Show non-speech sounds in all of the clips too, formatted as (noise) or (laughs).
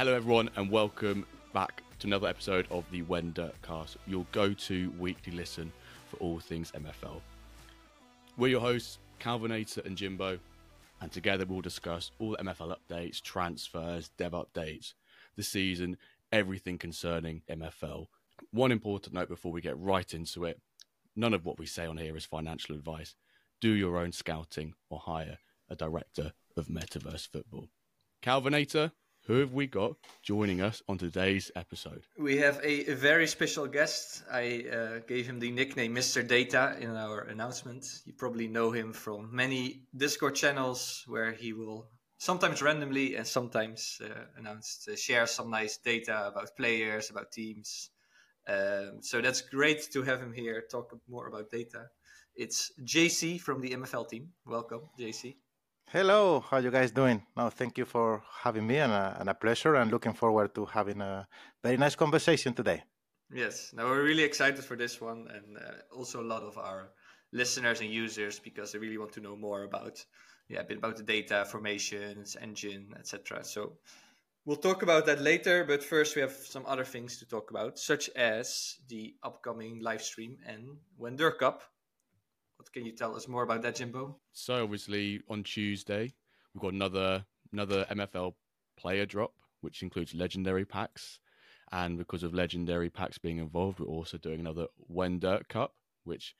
Hello, everyone, and welcome back to another episode of the WenDirk Cast, your go to weekly listen for all things MFL. We're your hosts, Calvinator and Jimbo, and together we'll discuss all the MFL updates, transfers, dev updates, the season, everything concerning MFL. One important note before we get right into it none of what we say on here is financial advice. Do your own scouting or hire a director of metaverse football. Calvinator, who have we got joining us on today's episode? We have a, very special guest. I uh, gave him the nickname Mr. Data in our announcement. You probably know him from many Discord channels where he will sometimes randomly and sometimes uh, announce uh, share some nice data about players, about teams. Um, so that's great to have him here talk more about data. It's JC from the MFL team. Welcome, JC. Hello, how you guys doing? No, thank you for having me and a, and a pleasure and looking forward to having a very nice conversation today. Yes, now we're really excited for this one and uh, also a lot of our listeners and users because they really want to know more about yeah, a bit about the data, formations, engine, etc. So we'll talk about that later, but first we have some other things to talk about, such as the upcoming live stream and WenDirk Cup, what can you tell us more about that, Jimbo? So obviously on Tuesday we've got another another MFL player drop, which includes legendary packs. And because of legendary packs being involved, we're also doing another WenDirk Cup, which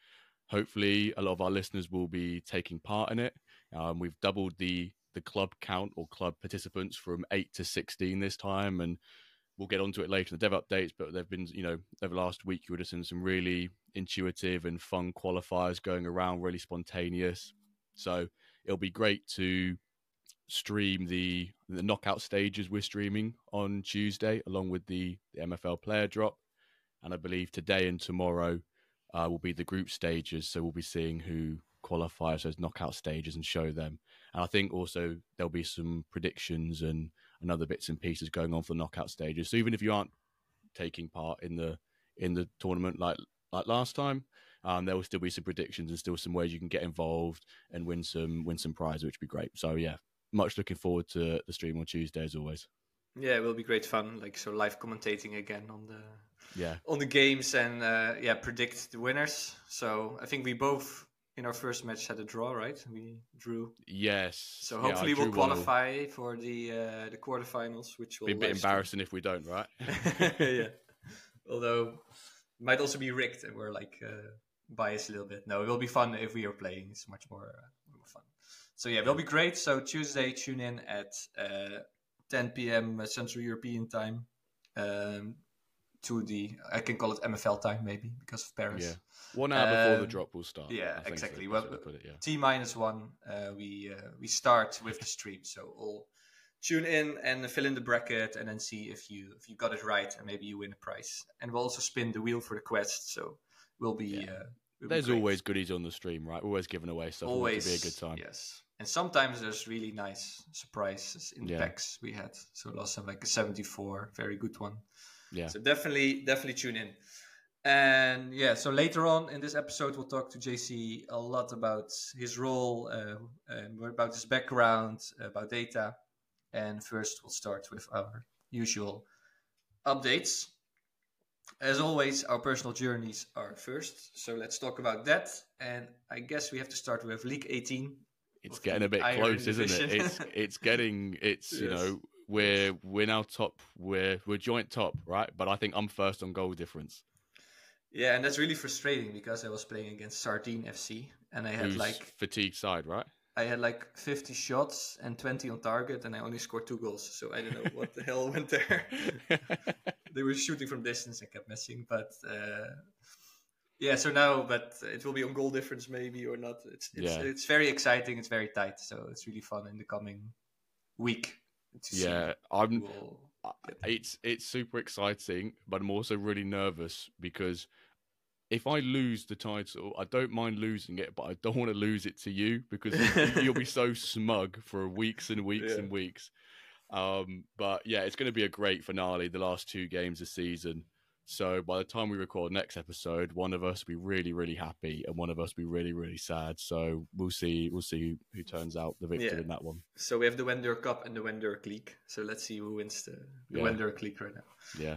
hopefully a lot of our listeners will be taking part in it. Um, we've doubled the the club count or club participants from eight to sixteen this time, and we'll get onto it later in the dev updates. But there've been, you know, over the last week, you would have seen some really intuitive and fun qualifiers going around, really spontaneous. So it'll be great to stream the the knockout stages we're streaming on Tuesday, along with the, the MFL player drop, and I believe today and tomorrow uh, will be the group stages. So we'll be seeing who qualifies those knockout stages and show them. And I think also there'll be some predictions and, and other bits and pieces going on for the knockout stages. So even if you aren't taking part in the in the tournament like like last time. Um, there will still be some predictions and still some ways you can get involved and win some win some prizes, which would be great. So yeah, much looking forward to the stream on Tuesday as always. Yeah, it will be great fun. Like so, live commentating again on the yeah on the games and uh, yeah predict the winners. So I think we both in our first match had a draw, right? We drew. Yes. So hopefully yeah, we'll qualify well. for the uh, the quarterfinals, which will be a bit embarrassing if we don't, right? (laughs) yeah. Although might also be rigged and we're like uh, biased a little bit. No, it will be fun if we are playing. It's much more, uh, more fun. So yeah, it'll be great. So Tuesday, tune in at uh, 10 p.m. Central European time um, to the I can call it MFL time maybe because of Paris. Yeah, one hour before the um, drop will start. Yeah, exactly. So. Well, it, yeah. T minus one. Uh, we uh, we start with the stream, so all tune in and fill in the bracket and then see if you if you got it right and maybe you win a prize. And we'll also spin the wheel for the quest, so we'll be. Yeah. Uh, we'll there's be always goodies on the stream, right? Always giving away stuff. Always be a good time. Yes, and sometimes there's really nice surprises in the yeah. packs we had. So last time like a 74, very good one. Yeah. So definitely, definitely tune in. And yeah, so later on in this episode, we'll talk to JC a lot about his role, uh, about his background, about data, and first, we'll start with our usual updates. As always, our personal journeys are first. So let's talk about that. And I guess we have to start with League 18. It's getting a bit close, isn't it? It's it's getting it's (laughs) yes. you know we're we're now top we're we're joint top right but i think i'm first on goal difference yeah and that's really frustrating because i was playing against sardine fc and i had Who's like fatigue side right I had like 50 shots and 20 on target, and I only scored two goals. So I don't know what the hell went there. (laughs) they were shooting from distance and kept missing. But uh, yeah, so now, but it will be on goal difference maybe or not. It's it's, yeah. it's very exciting. It's very tight. So it's really fun in the coming week. Yeah, I'm. It's it's super exciting, but I'm also really nervous because if I lose the title, I don't mind losing it, but I don't want to lose it to you because you'll be (laughs) so smug for weeks and weeks yeah. and weeks. Um, but yeah, it's going to be a great finale. The last two games of season, So by the time we record next episode, one of us will be really, really happy, and one of us will be really, really sad. So we'll see. We'll see who turns out the victor Yeah. in that one. So we have the WenDirk Cup and the WenDirk League. So let's see who wins the, the Yeah. WenDirk League right now. Yeah.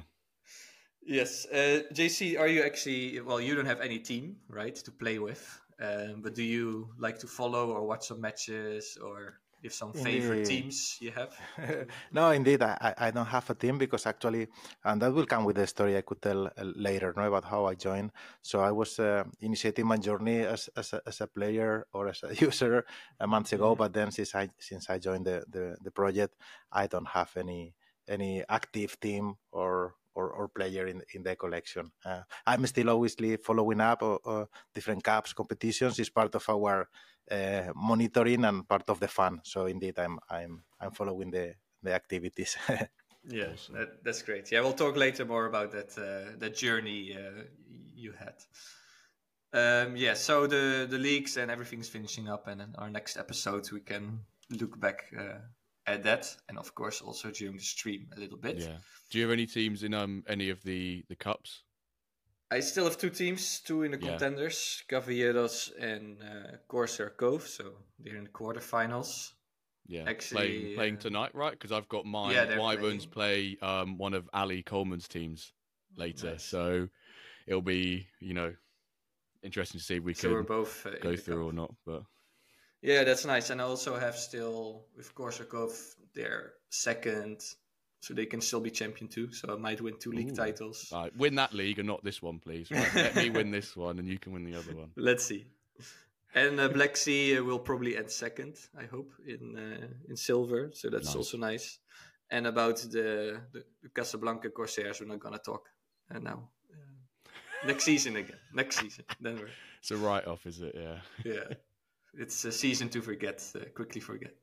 Yes, uh, JC, are you actually? Well, you don't have any team, right, to play with. Um, but do you like to follow or watch some matches, or if some favorite Indeed. teams you have? (laughs) no, indeed, I, I don't have a team because actually, and that will come with the story I could tell uh, later, no, about how I joined. So I was uh, initiating my journey as as a, as a player or as a (laughs) user a month ago, Mhm. but then since I since I joined the, the, the project, I don't have any any active team or or, or player in in the collection. Uh, I'm still obviously following up uh, uh, different cups competitions. is part of our uh, monitoring and part of the fun. So indeed, I'm I'm I'm following the the activities. (laughs) Awesome. that, that's great. Yeah, we'll talk later more about that uh, that journey uh, you had. Um, yeah, so the the leagues and everything's finishing up, and in our next episode we can look back at that, and of course also during the stream a little bit. Yeah. Do you have any teams in um any of the the cups? I still have two teams, two in the Yeah. contenders, Cavalieros and uh, Corsair Cove, so they're in the quarterfinals. Yeah. Actually, playing playing uh, tonight, right? Because I've got my Yeah, Wyverns play um one of Ali Coleman's teams later, Nice. so it'll be you know interesting to see if we So can both uh, go through or not. But Yeah, that's nice. And I also have still with Corsair Cove their second, so they can still be champion too. So I might win two league Ooh. titles. uh, win that league and not this one, please. Right? Let me win this (laughs) one, and you can win the other one. (laughs) Let's see. And uh, Black Sea uh, will probably end second, I hope, in uh, in silver. So that's Nice. also nice. And about the, the, the Casablanca Corsairs, we're not gonna talk uh, now. Uh, (laughs) next season again. Next season. Then we're It's a write off, is it? Yeah. yeah, it's a season to forget, uh, quickly forget.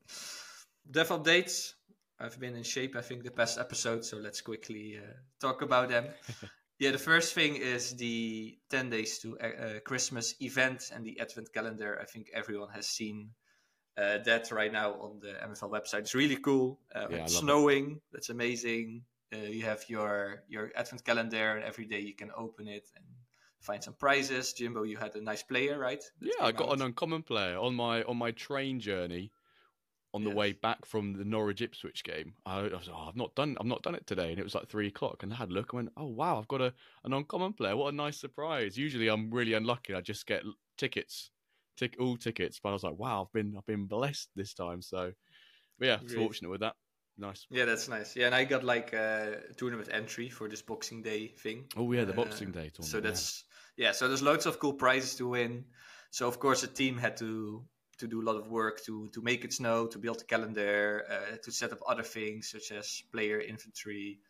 Dev updates. I've been in shape, I think, the past episode, so let's quickly uh, talk about them. (laughs) yeah, the first thing is the 10 days to uh, uh, Christmas event and the Advent calendar. I think everyone has seen uh, that right now on the MFL website. It's really cool. Uh, Yeah, it's it. snowing. That's amazing. Uh, you have your your Advent calendar, and every day you can open it and find some prizes. Jimbo, you had a nice player, right? that Yeah, I got out? an uncommon player on my on my train journey on the Yes. way back from the Norwich Ipswich game. I, I was, oh, I've not done I've not done it today, and it was like three o'clock, and I had a look and went, oh wow, I've got a an uncommon player. What a nice surprise! Usually I'm really unlucky. I just get tickets, tick all tickets, but I was like, wow, I've been I've been blessed this time. So, yeah, Great. fortunate with that. Nice. Yeah, that's nice. Yeah, and I got like a tournament entry for this Boxing Day thing. Oh yeah, the Uh, Boxing Day tournament. So that's yeah. So there's loads of cool prizes to win. So of course the team had to to do a lot of work to to make it snow, to build the calendar, uh, to set up other things such as player inventory,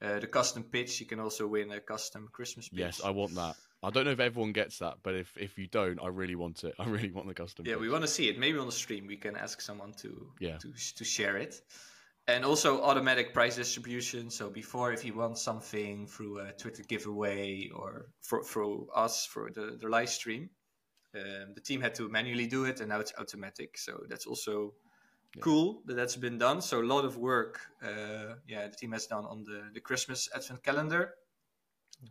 uh, the custom pitch. You can also win a custom Christmas pitch. Yes, I want that. I don't know if everyone gets that, but if if you don't, I really want it. (laughs) I really want the custom. Yeah, we want to see it. Maybe on the stream we can ask someone to Yeah. to to share it. And also automatic price distribution. So before, if you want something through a Twitter giveaway or for, through us for the, the live stream, um, the team had to manually do it, and now it's automatic. So that's also Yeah. cool that that's been done. So a lot of work, uh, yeah, the team has done on the the Christmas advent calendar.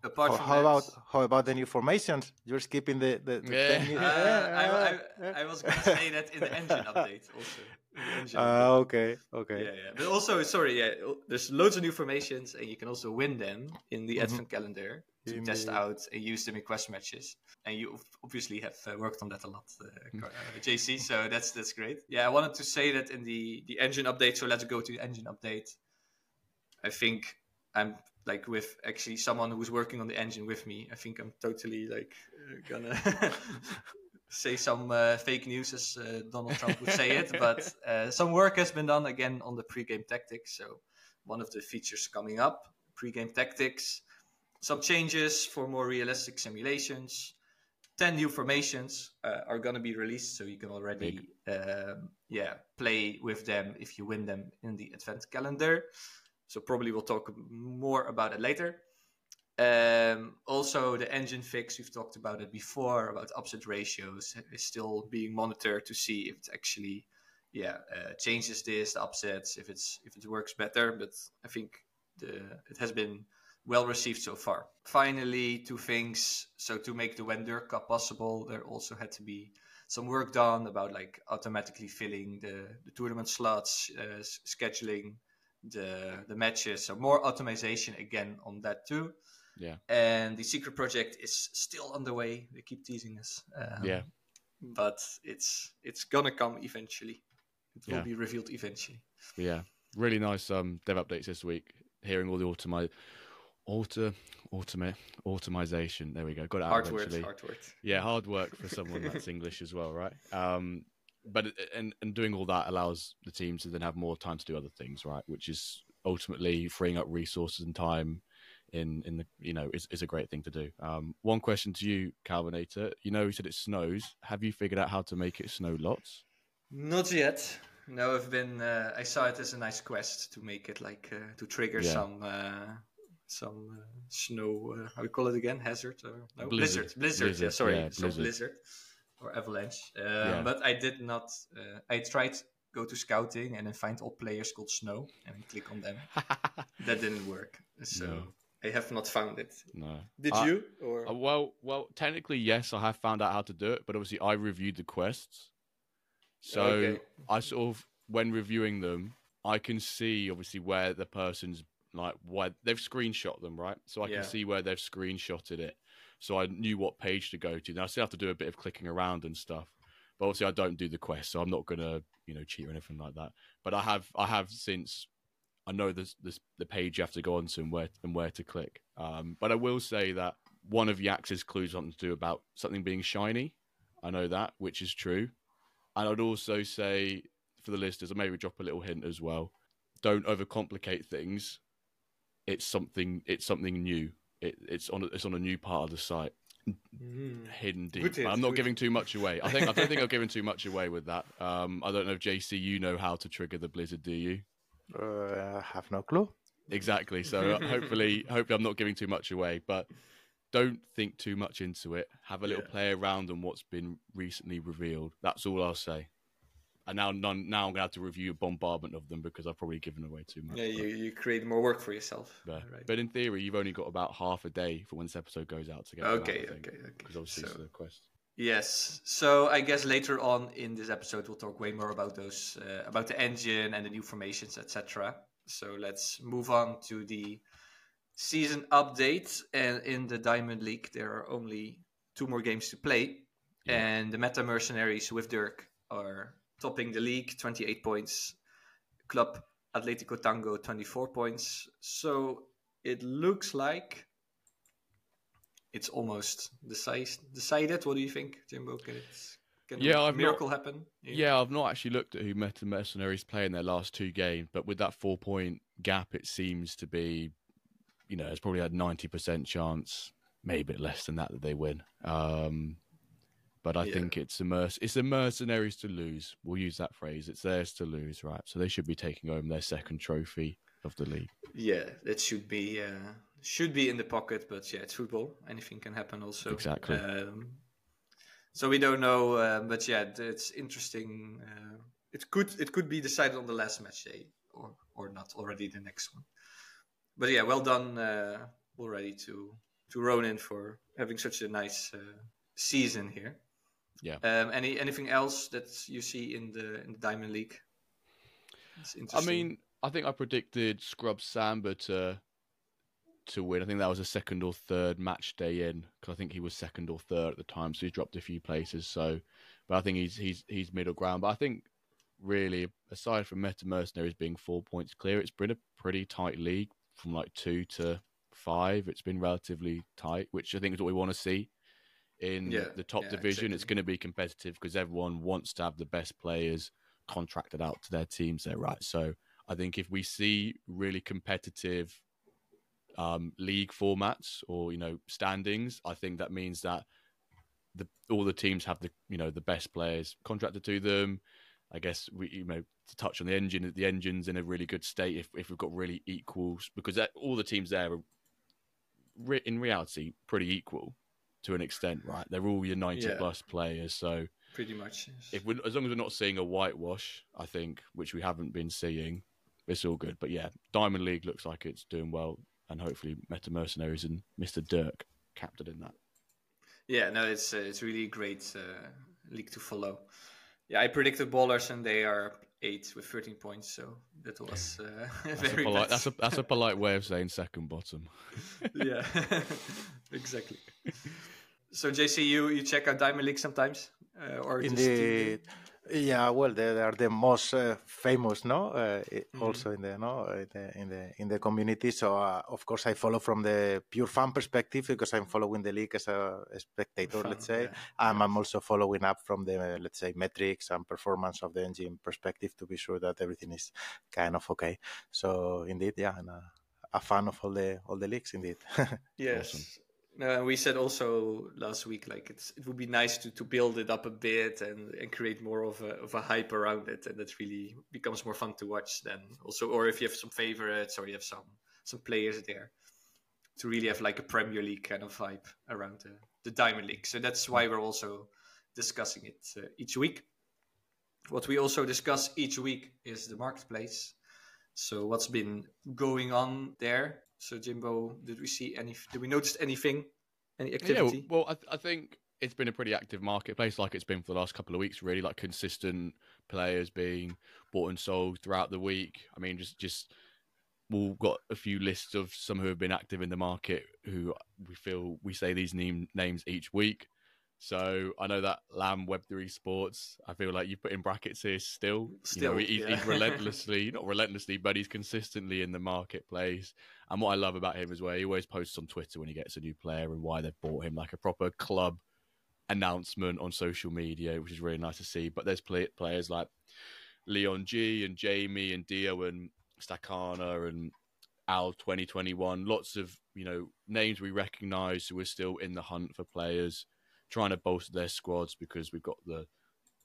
Apart How, from how that, about how about the new formations? You're skipping the the, the Yeah. new- uh, I, I, (laughs) I was going to say that in the engine update also. Engine update. Ah, okay, okay. Yeah, yeah. But also, sorry, yeah, there's loads of new formations, and you can also win them in the Mhm. Advent calendar to In test the- out and use them in quest matches. And you obviously have uh, worked on that a lot, uh, uh, JC. So that's that's great. Yeah, I wanted to say that in the the engine update. So let's go to the engine update. I think I'm like with actually someone who's working on the engine with me. I think I'm totally like uh, gonna (laughs) say some uh, fake news as uh, Donald Trump would say it, but (laughs) uh, some work has been done again on the pre-game tactics. So one of the features coming up, pre-game tactics, some changes for more realistic simulations. 10 new formations uh, are going to be released so you can already um, yeah play with them if you win them in the advent calendar so probably we'll talk more about it later um, also the engine fix we've talked about it before about upset ratios is still being monitored to see if it actually yeah uh, changes this the upsets if it's if it works better but i think the it has been well received so far. Finally, two things. So to make the WenDirk Cup possible, there also had to be some work done about like automatically filling the, the tournament slots, uh, scheduling the the matches. So more automation again on that too. Yeah. And the secret project is still underway. They keep teasing us. Um, Yeah. But it's it's gonna come eventually. It will Yeah. be revealed eventually. Yeah, really nice um, dev updates this week. Hearing all the automi- auto, automate, automation. There we go. Got it out Hard work, hard work. Yeah, hard work for someone that's (laughs) English as well, right? Um, but and and doing all that allows the team to then have more time to do other things, right? Which is ultimately freeing up resources and time in in the you know is, is a great thing to do. Um, one question to you, Calvinator. You know, you said it snows. Have you figured out how to make it snow lots? Not yet. No, I've been. Uh, I saw it as a nice quest to make it like uh, to trigger Yeah. some uh, some uh, snow. Uh, how you call it again? Hazard or no? Blizzard. blizzard? Blizzard. Yeah, sorry, yeah, so blizzard. blizzard or avalanche. Uh, But I did not. Uh, I tried go to scouting and then find all players called Snow and click on them. (laughs) that didn't work. So No. I have not found it. no. Did I- you? Or Uh, well, well, technically, yes, I have found out how to do it, but obviously, I reviewed the quests. So Okay. I sort of, when reviewing them, I can see obviously where the person's like why they've screenshot them, right? So I Yeah. can see where they've screenshotted it. So I knew what page to go to. Now I still have to do a bit of clicking around and stuff. But obviously, I don't do the quest, so I'm not gonna, you know, cheat or anything like that. But I have, I have since I know this, this the page you have to go onto and where and where to click. Um, but I will say that one of Yax's clues something to do about something being shiny. I know that, which is true. And I'd also say for the listeners, I maybe drop a little hint as well. Don't overcomplicate things. It's something. It's something new. It, it's on. a- It's on a new part of the site, Mm. hidden deep. Good hint, I'm not good giving too much away. I think. I don't think I've given too much away with that. Um, I don't know if JC, you know how to trigger the blizzard, do you? Uh, have no clue. Exactly. So uh, (laughs) hopefully, hopefully, I'm not giving too much away, but don't think too much into it. Have a little Yeah. play around on what's been recently revealed. That's all I'll say. And now, none, now I'm gonna have to review a bombardment of them because I've probably given away too much. Yeah, you, you create more work for yourself. but, Right. but in theory, you've only got about half a day for when this episode goes out to get. them out, Okay, okay, okay. Because obviously it's So- the quest. Yes. So I guess later on in this episode we'll talk way more about those uh, about the engine and the new formations, etc. So let's move on to the season update. And in the Diamond League, there are only two more games to play, Yeah. and the Meta Mercenaries with Dirk are topping the league, 28 points. Club Atletico Tango, 24 points. So it looks like it's almost decis- decided. What do you think, Jimbo? Can it can Yeah, a I've not- miracle happen? Yeah, I've not actually looked at who Meta Mercenaries play in their last two games, but with that four point gap, it seems to be, you know, it's probably had 90% chance, maybe a bit less than that, that they win. Um, but I Yeah. think it's a merc- it's the mercenaries to lose. We'll use that phrase. It's theirs to lose, right? So they should be taking home their second trophy of the league. Yeah, it should be uh, should be in the pocket, but yeah, it's football. Anything can happen. Also, Exactly. Um, so we don't know, uh, but yeah, it's interesting. Uh, it could it could be decided on the last match day, or or not already the next one. But yeah, well done uh, already to to Ronin for having such a nice uh, season here. Yeah. Um, any anything else that you see in the in the Diamond League? I mean, I think I predicted Scrub Samba to to win. I think that was a second or third match day in because I think he was second or third at the time, so he's dropped a few places. So, but I think he's he's he's middle ground. But I think really, aside from Meta Mercenaries being four points clear, it's been a pretty tight league from like two to five. It's been relatively tight, which I think is what we want to see in Yeah, the top yeah, division. It's going to be competitive because everyone wants to have the best players contracted out to their teams there, right? So I think if we see really competitive um, league formats or you know standings, I think that means that the all the teams have the you know the best players contracted to them. I guess we you know to touch on the engine, the engine's in a really good state if if we've got really equals because that, all the teams there are re- in reality pretty equal to an extent, right? They're all your ninety Yeah. plus players, so pretty much. if we as long as we're not seeing a whitewash, I think, which we haven't been seeing, it's all good. But yeah, Diamond League looks like it's doing well and hopefully Meta Mercenaries and Mr. Dirk captain in that. Yeah, no, it's uh, it's really great uh, league to follow. Yeah, I predicted ballers and they are eight with 13 points, so that was uh, (laughs) That's very a polite, that's a that's a polite way of saying second bottom. (laughs) yeah, (laughs) exactly. So JC, you you check out Diamond League sometimes, uh, or just Indeed. Yeah, well, they, they are the most uh, famous, no? Uh, i- Mhm. Also in the no in the in the, in the community. So uh, of course I follow from the pure fan perspective because I'm following the league as a, a spectator. Fun, let's say, yeah. Um, I'm also following up from the let's say metrics and performance of the engine perspective to be sure that everything is kind of okay. So indeed, yeah, I'm a, a fan of all the all the leagues. Indeed. (laughs) Yes. Awesome. No, we said also last week like it's it would be nice to, to build it up a bit and, and create more of a of a hype around it and that really becomes more fun to watch then also or if you have some favorites or you have some some players there to really have like a Premier League kind of vibe around the, the Diamond League. So that's why we're also discussing it uh, each week. What we also discuss each week is the marketplace. So what's been going on there? So Jimbo, did we see any? Did we notice anything? Any activity? Yeah, well, I, th- I think it's been a pretty active marketplace, like it's been for the last couple of weeks. Really, like consistent players being bought and sold throughout the week. I mean, just just we've got a few lists of some who have been active in the market who we feel we say these name, names each week. So I know that Lamb Web Three Sports. I feel like you put in brackets here still. Still, you know, he- yeah. he's (laughs) relentlessly, not relentlessly, but he's consistently in the marketplace. And what I love about him is where he always posts on Twitter when he gets a new player and why they've bought him, like a proper club announcement on social media, which is really nice to see. But there's play- players like Leon G and Jamie and Dio and Stakana and Al 2021. Lots of you know names we recognise who are still in the hunt for players, trying to bolster their squads because we've got the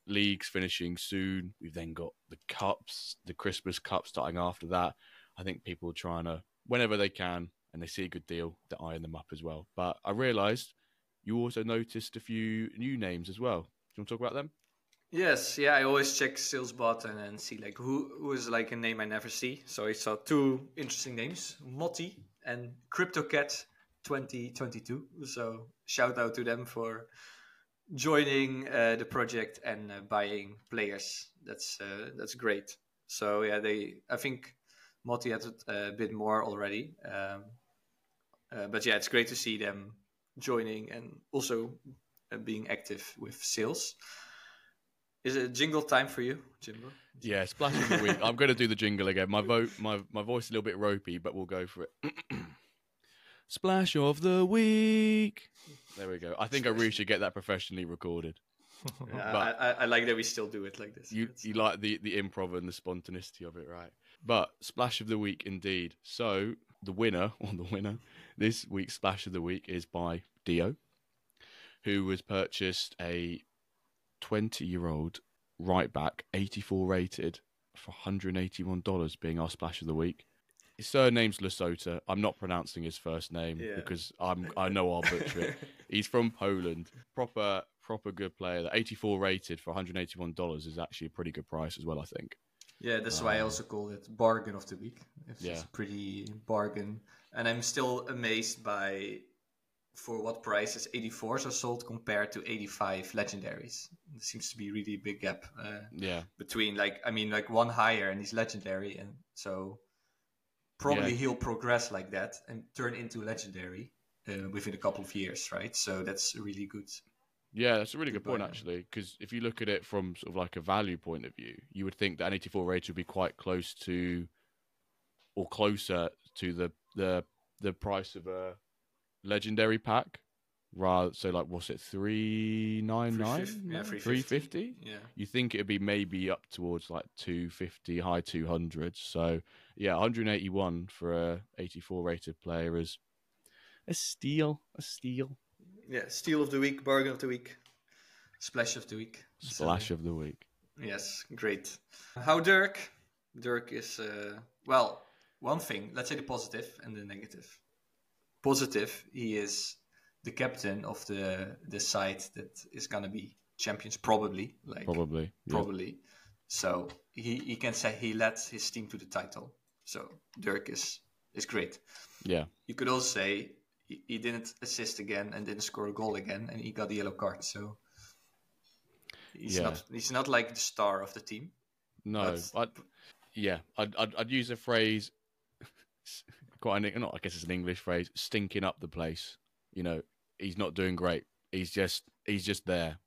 leagues finishing soon. We've then got the cups, the Christmas Cup starting after that. I think people are trying to, whenever they can, and they see a good deal, they're eyeing them up as well. But I realised you also noticed a few new names as well. Do you want to talk about them? Yes, yeah. I always check Salesbot and then see like who who is like a name I never see. So I saw two interesting names, Motti and CryptoCat 2022. So shout out to them for joining uh, the project and uh, buying players. That's uh, that's great. So yeah, they I think Motti had a bit more already. Um, uh, but yeah, it's great to see them joining and also uh, being active with sales. Is it jingle time for you, Jimbo? Yeah, splash of the week. I'm going to do the jingle again. My vote, my my voice is a little bit ropey, but we'll go for it. (clears throat) splash of the week. There we go. I think I really should get that professionally recorded. (laughs) Yeah, But- I, I, I like that we still do it like this. You you like the the improv and the spontaneity of it, right? But splash of the week indeed. So the winner (laughs) or the winner this week's splash of the week is by Dio, who has purchased a 20 year old right back, 84 rated for 181 dollars, being our splash of the week. His surname's Lesota. I'm not pronouncing his first name Yeah. because I'm I know I'll butcher it. (laughs) He's from Poland. Proper proper good player. The 84 rated for 181 dollars is actually a pretty good price as well. I think. yeah, that's why I also call it bargain of the week. It's Yeah. pretty bargain, and I'm still amazed by for what prices 84s are sold compared to 85 legendaries. It seems to be really a big gap uh, Yeah, between like I mean like one higher and he's legendary, and so probably Yeah. he'll progress like that and turn into legendary uh, within a couple of years, right? So that's really good. yeah, that's a really good Good point actually. Because if you look at it from sort of like a value point of view, you would think that an 84 rated would be quite close to, or closer to the the the price of a legendary pack. Rather, so like what's it, three nine nine, 350, yeah, 350. Yeah. you think it'd be maybe up towards like 250 high 200 so yeah 181 for a 84 rated player is a steal a steal Yeah, steal of the week, bargain of the week, splash of the week. splash So, of the week yes, great. How Dirk? Dirk is uh, well, one thing. Let's say the positive and the negative. Positive, he is the captain of the the side that is gonna be champions, probably. Like probably yeah. probably. So he, he can say he led his team to the title. So Dirk is is great. Yeah. You could also say he, he didn't assist again and didn't score a goal again, and he got the yellow card. So he's Yeah. not he's not like the star of the team. No, That's- I'd, yeah, I'd, I'd, I'd use a phrase, (laughs) quite an, not, I guess it's an English phrase, stinking up the place. You know, he's not doing great. He's just, he's just there.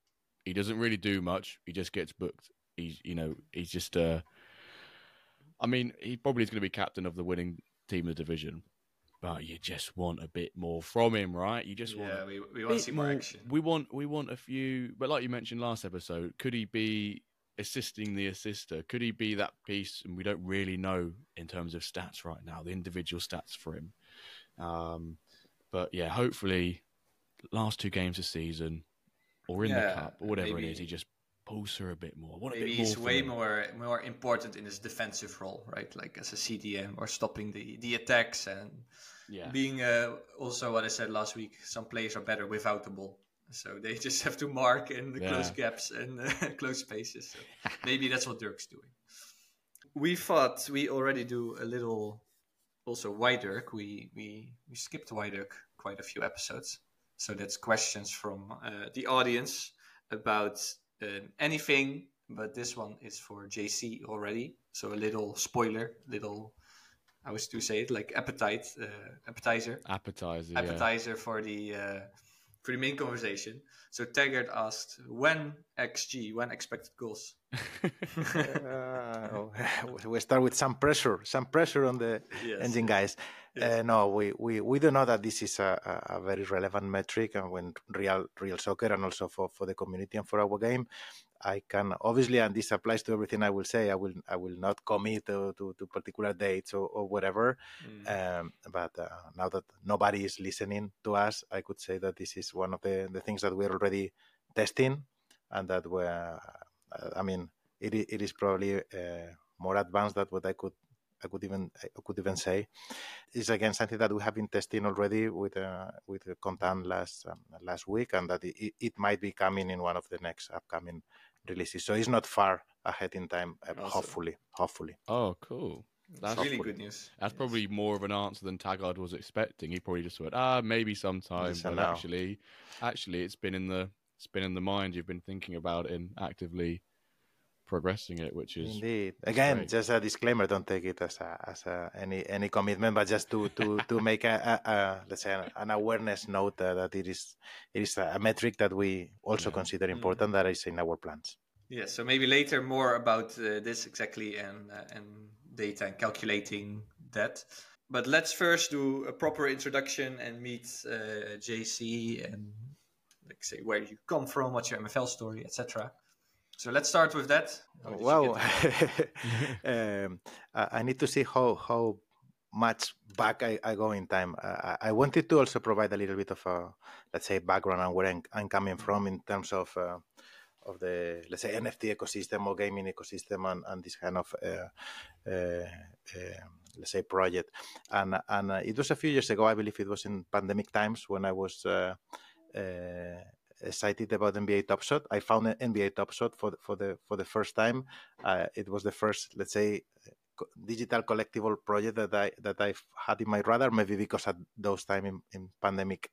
He doesn't really do much. He just gets booked. He's, you know, he's just, uh, I mean, he probably is going to be captain of the winning team of the division, but you just want a bit more from him, right? You just want yeah, we, we want to bit see more action. We want we want a few, but like you mentioned last episode, could he be assisting the assister? Could he be that piece? And we don't really know in terms of stats right now, the individual stats for him. Um, but yeah, hopefully, last two games of season, or in the cup, or whatever it maybe- is, he just pulls through a bit more. I want a Maybe bit more he's from way him. more more important in his defensive role, right? Like as a CDM or stopping the the attacks and Yeah, being uh, also what I said last week. Some players are better without the ball, so they (laughs) just have to mark and close Yeah. gaps and uh, (laughs) close spaces. So (laughs) maybe that's what Dirk's doing. We thought we already do a little also Dirk. We we we skipped Dirk quite a few episodes, so that's questions from uh, the audience about um, anything. But this one is for JC already, so a little spoiler, little I was to say it like appetite, uh, appetizer, appetizer. yeah. appetizer for the uh, for the main conversation. So Taggart asked when XG, when expected goals. (laughs) Uh, (laughs) we start with some pressure, some pressure on the Yes. engine guys. Yes. Uh, no, we, we, we do know that this is a, a a very relevant metric and when real real soccer and also for, for the community and for our game. I can obviously, and this applies to everything I will say. I will I will not commit to, to, to particular dates or, or whatever. Mm. Um, but uh, now that nobody is listening to us, I could say that this is one of the, the things that we're already testing, and that we're. Uh, I mean, it, it is probably uh, more advanced than what I could I could even I could even say. It's again something that we have been testing already with uh, with Contan last um, last week, and that it, it might be coming in one of the next upcoming releases. So it's not far ahead in time. Uh, Awesome. hopefully, hopefully. Oh, cool. That's really hopefully. good news. That's Yes. probably more of an answer than Taggart was expecting. He probably just went, ah, maybe sometime. Listen but now. actually, actually, it's been in the it's been in the mind. You've been thinking about it and actively progressing it, which is Indeed. Again, great. just a disclaimer: don't take it as a, as a, any any commitment, but just to to, to (laughs) make a, a, a let's say an awareness note uh, that it is it is a metric that we also Yeah. consider Mm. important that is in our plans. Yeah, so maybe later more about uh, this exactly and uh, and data and calculating that. But let's first do a proper introduction and meet uh, JC and like say where you come from, what's your MFL story, etc. So let's start with that. How did you Wow, (laughs) um, I need to see how how much back I, I go in time. Uh, I I wanted to also provide a little bit of a let's say background on where I'm, I'm coming from in terms of uh, of the let's say NFT ecosystem or gaming ecosystem and, and this kind of uh, uh, uh, let's say project. And and uh, it was a few years ago, I believe it was in pandemic times when I was. Uh, uh, excited about NBA Top Shot. I found an NBA Top Shot for the, for the for the first time. Uh, it was the first, let's say, co- digital collectible project that I that I've had in my radar. Maybe because at those time in, in pandemic,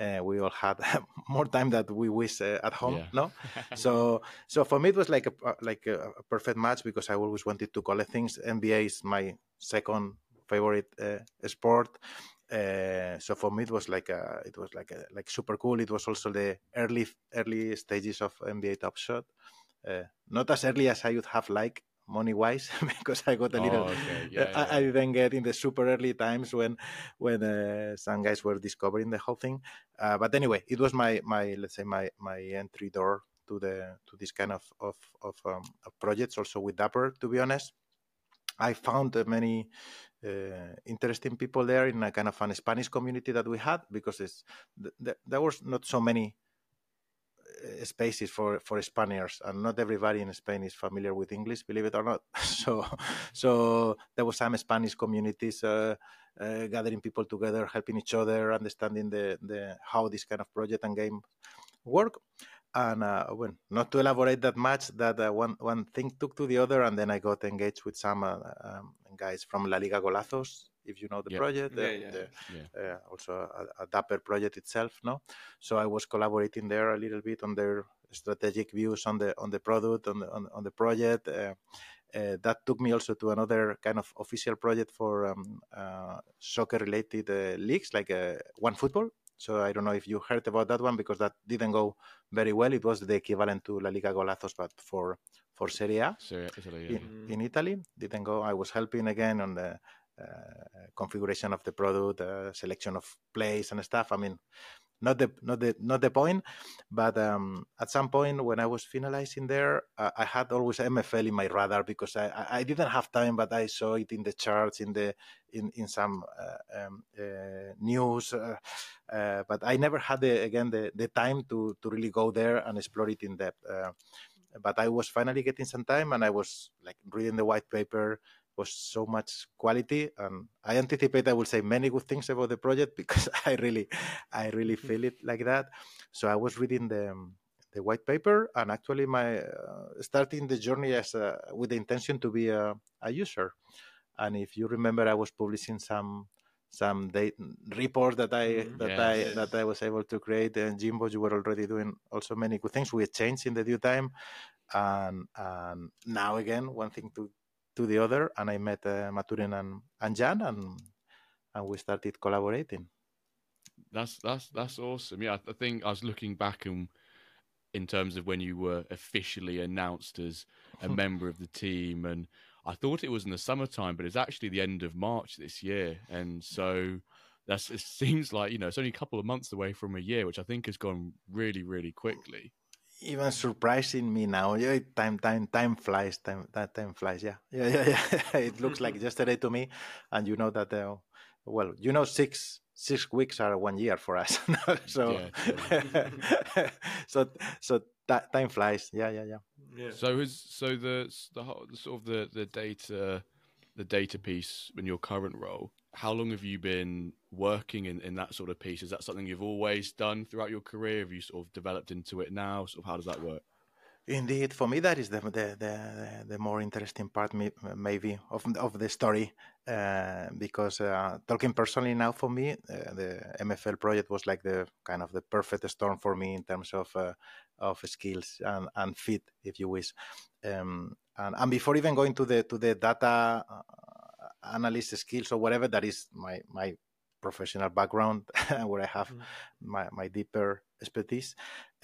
uh, we all had (laughs) more time that we wish uh, at home. Yeah. No, (laughs) so so for me it was like a uh, like a, a perfect match because I always wanted to collect things. NBA is my second favorite uh, sport. Uh, so for me it was like a, it was like a, like super cool. It was also the early early stages of NBA Top Shot. Uh, not as early as I would have liked money wise (laughs) because I got a little. Oh, okay. Yeah, I, yeah. I didn't get in the super early times when when uh, some guys were discovering the whole thing. Uh, but anyway, it was my my let's say my my entry door to the to this kind of of of, um, of projects. Also with Dapper, to be honest. I found uh, many uh, interesting people there in a kind of an Spanish community that we had because it's, th- th- there was not so many uh, spaces for for Spaniards, and not everybody in Spain is familiar with English, believe it or not. (laughs) so, so there was some Spanish communities uh, uh, gathering people together, helping each other, understanding the the how this kind of project and game work. And uh, well, not to elaborate that much, that uh, one one thing took to the other, and then I got engaged with some uh, um, guys from La Liga Golazos if you know the Yep. project. Yeah, uh, yeah. the- Yeah. uh, also a, a Dapper project itself. No, so I was collaborating there a little bit on their strategic views on the on the product on the on, on the project. Uh, uh, that took me also to another kind of official project for um, uh, soccer related uh, leagues like uh, One Football. So I don't know if you heard about that one because that didn't go very well. It was the equivalent to La Liga Golazos, but for for Serie A So, Italy, yeah. in, in Italy. Didn't go. I was helping again on the uh, configuration of the product, uh, selection of plays and stuff. I mean, not the not the not the point, but um, at some point when I was finalizing there, uh, I had always MFL in my radar because I, I didn't have time, but I saw it in the charts in the in in some uh, um, uh, news. Uh, uh, but I never had the again the, the time to to really go there and explore it in depth. Uh, but I was finally getting some time, and I was like reading the white paper. Was so much quality, and I anticipate I will say many good things about the project because (laughs) I really, I really feel it like that. So I was reading the the white paper, and actually my uh, starting the journey as a, with the intention to be a, a user. And if you remember, I was publishing some some date report that I Mhm. that Yes. I that I was able to create. And Jimbo, you were already doing also many good things. We changed in the due time, and and now again one thing to to the other. And I met uh, Maturin and and Jan, and and we started collaborating. That's that's that's awesome. Yeah, I think I was looking back and in terms of when you were officially announced as a (laughs) member of the team, and I thought it was in the summertime, but it's actually the end of March this year, and so that's it seems like you know it's only a couple of months away from a year, which I think has gone really really quickly. Even surprising me now. Yeah, time, time, time flies. Time, that time flies. Yeah, (laughs) yeah, yeah, yeah. (laughs) it looks like yesterday to me, and you know that. Uh, well, you know, six six weeks are one year for us. (laughs) so, so, so that time flies. Yeah, yeah, yeah. Yeah. So is so the the, whole- the sort of the the data the data piece in your current role. How long have you been working in, in that sort of piece? Is that something you've always done throughout your career? Have you sort of developed into it now? Sort of how does that work? Indeed, for me that is the the the, the more interesting part, may- maybe of of the story, uh, because uh, talking personally now for me, uh, the MFL project was like the kind of the perfect storm for me in terms of uh, of skills and, and fit, if you wish. Um, and, and before even going to the to the data uh, analyst skills or whatever, that is my my professional background (laughs) where I have Mm. my, my deeper expertise.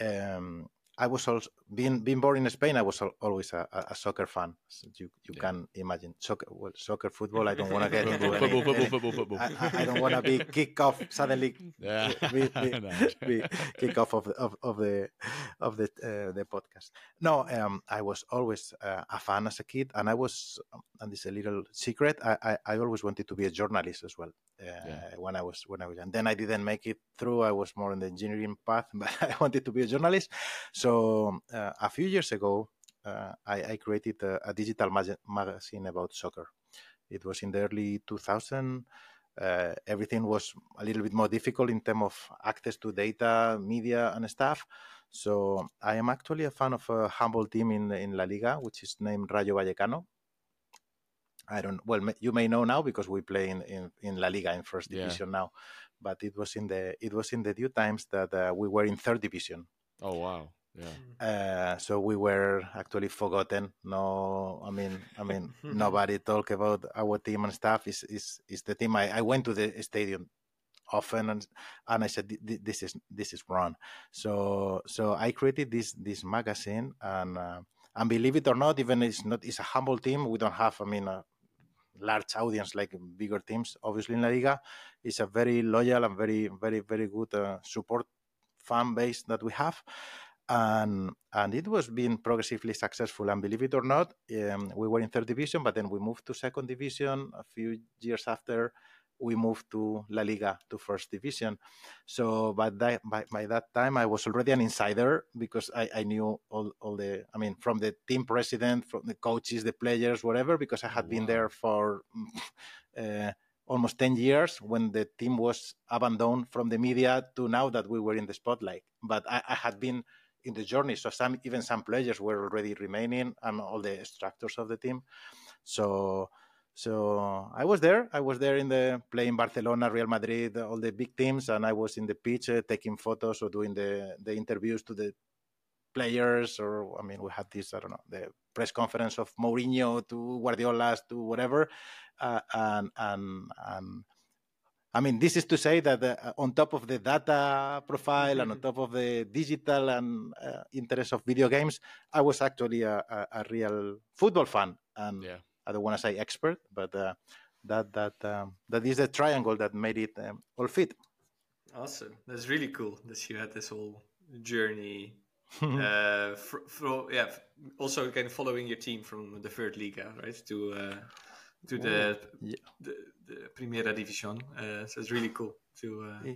Um, I was also being being born in Spain. I was always a, a soccer fan. So you you Yeah. can imagine soccer, well, soccer, football. I don't want to get (laughs) into any, football, football, football, football. I, I- don't want to be (laughs) kick off suddenly. Yeah. be, be, (laughs) No. be kick off of the, of, of the of the uh, the podcast. No, um, I was always uh, a fan as a kid, and I was, and this is a little secret. I, I, I always wanted to be a journalist as well. Uh, Yeah. When I was when I was, and then I didn't make it through. I was more in the engineering path, but I wanted to be a journalist. So uh, a few years ago, uh, I, I created a, a digital mag- magazine about soccer. It was in the early 2000. Uh, everything was a little bit more difficult in terms of access to data, media, and stuff. So I am actually a fan of a humble team in in La Liga, which is named Rayo Vallecano. I don't well, you may know now because we play in, in, in La Liga in first Yeah. division now, but it was in the it was in the due times that uh, we were in third division. Oh wow. Yeah. Uh, so we were actually forgotten. No, I mean, I mean, (laughs) nobody talk about our team and stuff. Is is is the team? I, I went to the stadium often and and I said "Th- th- this is this is wrong. So so I created this this magazine and uh, and believe it or not, even it's not it's a humble team. We don't have I mean a large audience like bigger teams. Obviously in La Liga, it's a very loyal and very very very good uh, support fan base that we have and and it was being progressively successful. And believe it or not, um, we were in third division, but then we moved to second division. A few years after, we moved to La Liga to first division. So by that by, by that time, I was already an insider because I, I knew all, all the I mean from the team president, from the coaches, the players, whatever, because I had been there for. (laughs) Uh, almost 10 years when the team was abandoned from the media to now that we were in the spotlight but I, I had been in the journey. So some even some players were already remaining and all the structures of the team. So So I was there. I was there in the playing Barcelona, Real Madrid, all the big teams, and I was in the pitch uh, taking photos or doing the the interviews to the players. Or I mean, we had this I don't know the press conference of Mourinho to Guardiola to whatever, uh, and and and I mean, this is to say that uh, on top of the data profile and on top of the digital and uh, interest of video games, I was actually a, a, a real football fan. And yeah. I don't want to say expert, but uh, that that um, that is the triangle that made it um, all fit. Awesome. That's really cool that you had this whole journey. (laughs) uh, for, for, yeah, also kind of following your team from the third Liga, right? To uh, to the, yeah. the, the Primera División. Uh, so it's really cool to. Uh...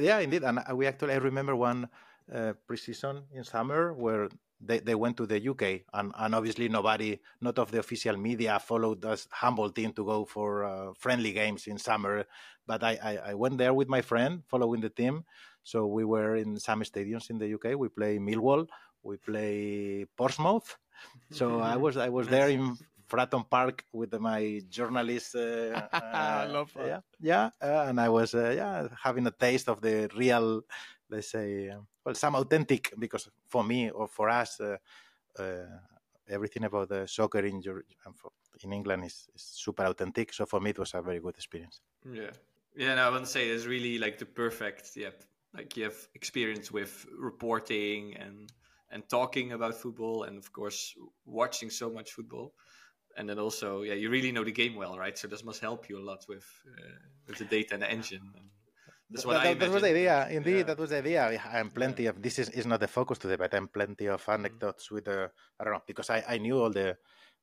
Yeah, indeed, and we actually I remember one uh, preseason in summer where they, they went to the UK and, and obviously nobody, not of the official media, followed us humble team to go for uh, friendly games in summer. But I, I, I, went there with my friend following the team. So we were in some stadiums in the UK. We play Millwall, we play Portsmouth. So I (laughs) was I was there in Fratton Park with my journalist. Uh, (laughs) I love that. Yeah, yeah, uh, and I was uh, yeah having a taste of the real, let's say, uh, well, some authentic because for me or for us, uh, uh, everything about the soccer in your, in England is, is, super authentic. So for me, it was a very good experience. Yeah, yeah. And I want to say it's really like the perfect. Yeah, like you have experience with reporting and and talking about football, and of course watching so much football and then also yeah you really know the game well right so this must help you a lot with uh, with the data and the engine and that's what that, I that was the idea indeed yeah. that was the idea i'm plenty yeah. of this is, is not the focus today but i'm plenty of mm-hmm. anecdotes mm-hmm. with the i don't know because I, I knew all the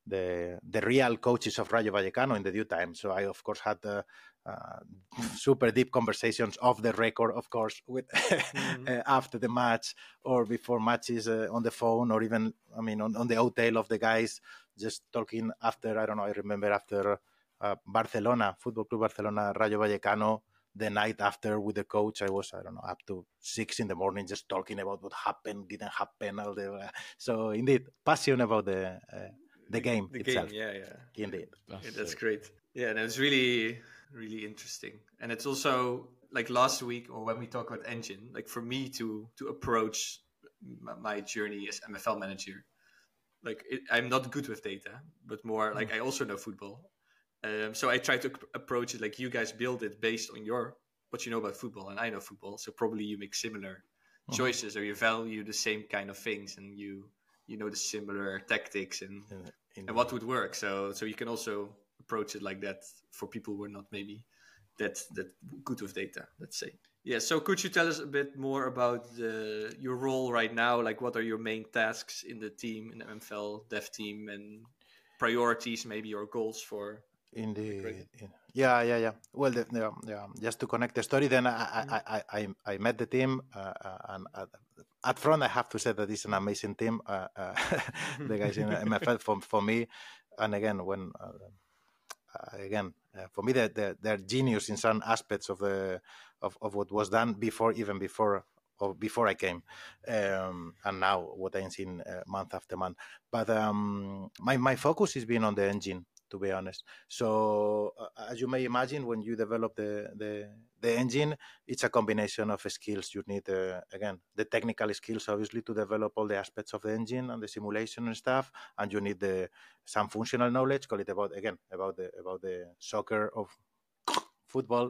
the the real coaches of Rayo Vallecano in the due time. So I of course had uh, uh, (laughs) super deep conversations off the record, of course, with (laughs) mm-hmm. uh, after the match or before matches uh, on the phone or even I mean on, on the hotel of the guys just talking after I don't know I remember after uh, Barcelona Football Club Barcelona Rayo Vallecano the night after with the coach I was I don't know up to six in the morning just talking about what happened didn't happen all the uh, so indeed passion about the uh, the game the itself. game, yeah yeah. Indeed. That's, yeah, that's great. Yeah and it's really really interesting. And it's also like last week or when we talk about engine like for me to to approach my journey as MFL manager like it, I'm not good with data, but more like mm. I also know football. Um, so I try to approach it like you guys build it based on your what you know about football, and I know football. So probably you make similar mm. choices, or you value the same kind of things, and you you know the similar tactics and and what would work. So so you can also approach it like that for people who are not maybe that that good with data. Let's say. Yeah. So could you tell us a bit more about the, your role right now? Like, what are your main tasks in the team, in the MFL dev team, and priorities, maybe or goals for? Indeed. Yeah, yeah, yeah. Well, the, yeah, yeah, just to connect the story, then I, mm-hmm. I, I, I, met the team, uh, uh, and at, at, front, I have to say that it's an amazing team. Uh, uh, (laughs) the guys in MFL for for me, and again, when uh, uh, for me, they're, they're genius in some aspects of the of, of what was done before, even before or before I came, um, and now what I'm seeing uh, month after month. But um, my my focus is being on the engine, to be honest. So uh, as you may imagine, when you develop the the the engine, it's a combination of skills. You need uh, again the technical skills, obviously, to develop all the aspects of the engine and the simulation and stuff, and you need the some functional knowledge. Call it about again about the about the soccer of football,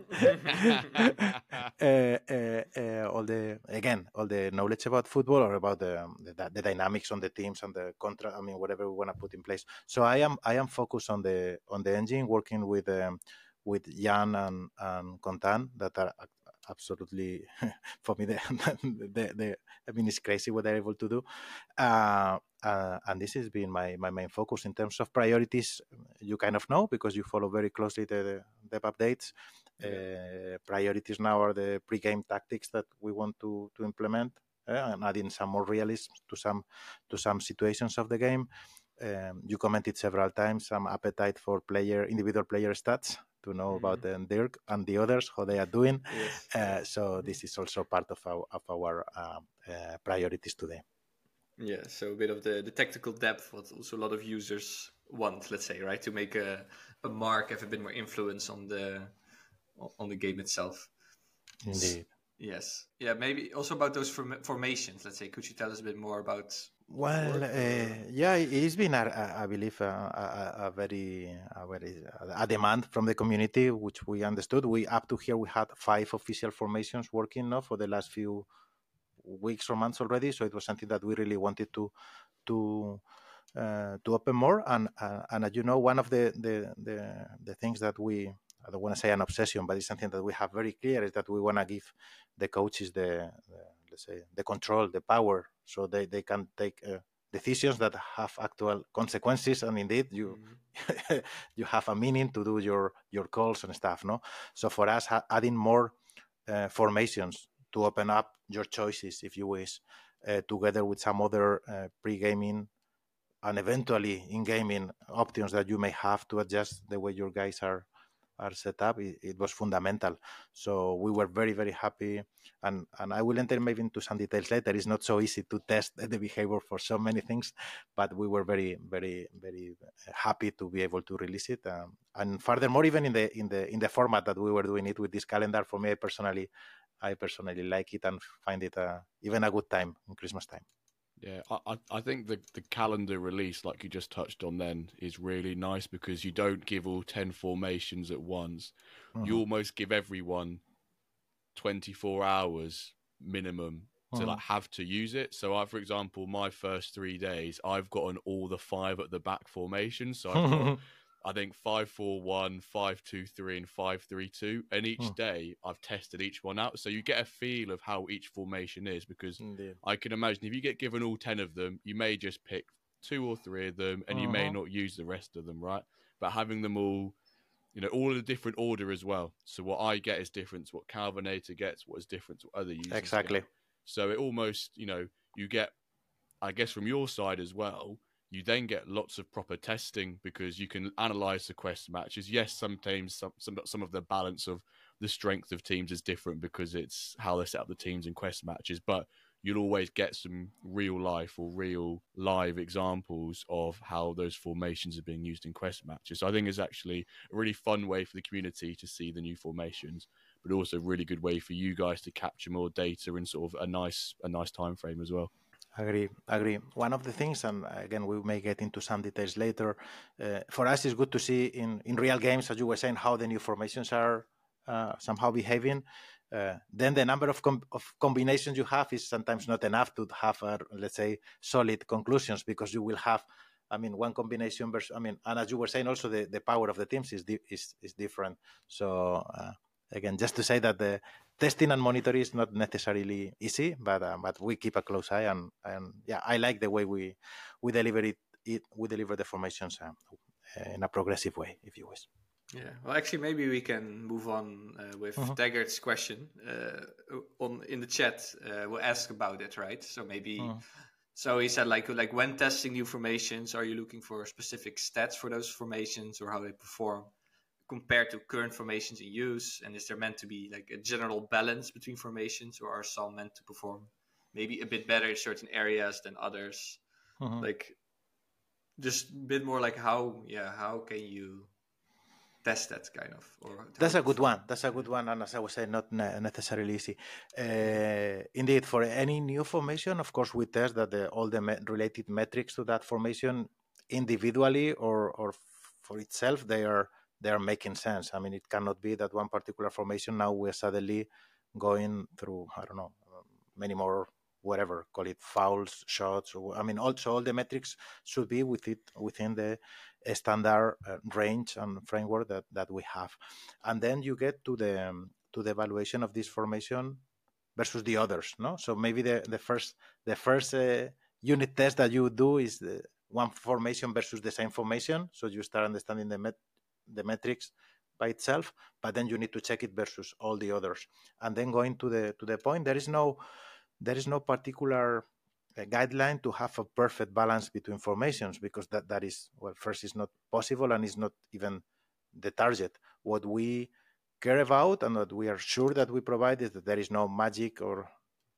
uh, uh, uh, all the again all the knowledge about football or about the, the, the dynamics on the teams and the contract I mean, whatever we want to put in place. So I am I am focused on the on the engine, working with um, with Jan and and Contan that are absolutely (laughs) for me the, (laughs) the, the, I mean it's crazy what they're able to do. Uh, uh, and this has been my, my main focus. In terms of priorities you kind of know because you follow very closely the, the dev updates. Uh, priorities now are the pre-game tactics that we want to to implement uh, and adding some more realism to some to some situations of the game. Um, you commented several times some appetite for player individual player stats to know mm-hmm. about them, Dirk and the others how they are doing. Yes. Uh, so mm-hmm. this is also part of our of our um, uh, priorities today. Yeah, so a bit of the, the tactical depth, what also a lot of users want, let's say, right, to make a, a mark, have a bit more influence on the on the game itself. Indeed. Yes. Yeah. Maybe also about those form- formations. Let's say, could you tell us a bit more about? Well, uh, yeah, it's been, a, a, I believe, a, a, a, very, a very a demand from the community, which we understood. We up to here we had five official formations working now for the last few weeks or months already. So it was something that we really wanted to to uh, to open more. And uh, and as you know, one of the the the, the things that we I don't want to say an obsession, but it's something that we have very clear is that we want to give the coaches the, the, let's say the control, the power, so they, they can take uh, decisions that have actual consequences, and indeed you mm-hmm. (laughs) you have a meaning to do your your calls and stuff. No, so for us, ha- adding more uh, formations to open up your choices, if you wish, uh, together with some other uh, pre-gaming and eventually in-gaming options that you may have to adjust the way your guys are are set up, it, it, was fundamental. So we were very, very happy. And, and I will enter maybe into some details later. It's not so easy to test (laughs) the behavior for so many things, but we were very, very, very happy to be able to release it. Um, and furthermore, even in the in the in the format that we were doing it with this calendar, for me I personally, I personally like it and find it uh, even a good time in Christmas time. Yeah, I, I think the, the calendar release, like you just touched on then, is really nice because you don't give all 10 formations at once. Mm-hmm. You almost give everyone 24 hours minimum to mm-hmm. like have to use it. So I, for example, my first three days, I've gotten all the five at the back formation. So I've got (laughs) I think five four one, five two three, and five three two. And each hmm. day I've tested each one out, so you get a feel of how each formation is. Because Indeed. I can imagine if you get given all ten of them, you may just pick two or three of them, and uh-huh. you may uh-huh. not use the rest of them, right? But having them all, you know, all in a different order as well. So what I get is different to what Calvinator gets, what is different to other users. Exactly. Get. So it almost, you know, you get, I guess, from your side as well you then get lots of proper testing because you can analyze the quest matches. Yes, sometimes some, some some of the balance of the strength of teams is different because it's how they set up the teams in quest matches, but you'll always get some real life or real live examples of how those formations are being used in quest matches. So I think it's actually a really fun way for the community to see the new formations, but also a really good way for you guys to capture more data in sort of a nice a nice time frame as well. Agree, agree. One of the things, and again, we may get into some details later. Uh, for us, it's good to see in in real games, as you were saying, how the new formations are uh, somehow behaving. Uh, then the number of, com- of combinations you have is sometimes not enough to have, a, let's say, solid conclusions because you will have, I mean, one combination versus, I mean, and as you were saying, also the, the power of the teams is di- is, is different. So uh, again, just to say that the testing and monitoring is not necessarily easy, but uh, but we keep a close eye and and yeah, I like the way we we deliver it. it we deliver the formations uh, in a progressive way, if you wish. Yeah, well, actually, maybe we can move on uh, with uh-huh. Taggart's question uh, on in the chat. Uh, we'll ask about it, right? So maybe. Uh-huh. So he said, like, like when testing new formations, are you looking for specific stats for those formations or how they perform? Compared to current formations in use? And is there meant to be like a general balance between formations, or are some meant to perform maybe a bit better in certain areas than others? Mm-hmm. Like, just a bit more like how, yeah, how can you test that kind of? Or That's a good one. That's a good one, and as I was saying, not necessarily easy. Uh, indeed, for any new formation, of course, we test that the, all the me- related metrics to that formation individually or or for itself they are they are making sense. I mean, it cannot be that one particular formation now we're suddenly going through I don't know many more whatever call it fouls, shots. I mean, also all the metrics should be with it within the standard uh, range and framework that that we have, and then you get to the to the evaluation of this formation versus the others. No, so maybe the the first the first uh, unit test that you do is the one formation versus the same formation. So you start understanding the met- the metrics by itself, but then you need to check it versus all the others. And then going to the to the point, there is no there is no particular uh, guideline to have a perfect balance between formations because that that is well first is not possible and is not even the target. What we care about and what we are sure that we provide is that there is no magic or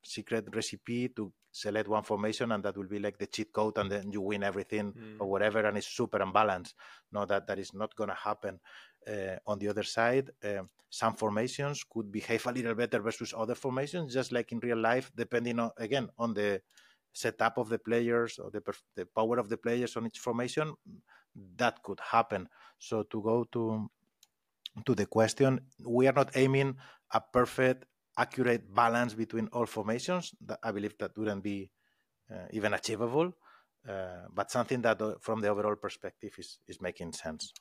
secret recipe to select one formation and that will be like the cheat code and then you win everything mm. or whatever and it's super unbalanced. No that that is not going to happen. Uh, on the other side uh, some formations could behave a little better versus other formations just like in real life depending on again on the setup of the players or the, the power of the players on each formation that could happen. So to go to to the question we are not aiming a perfect accurate balance between all formations. I believe that wouldn't be uh, even achievable, uh, but something that, uh, from the overall perspective, is is making sense.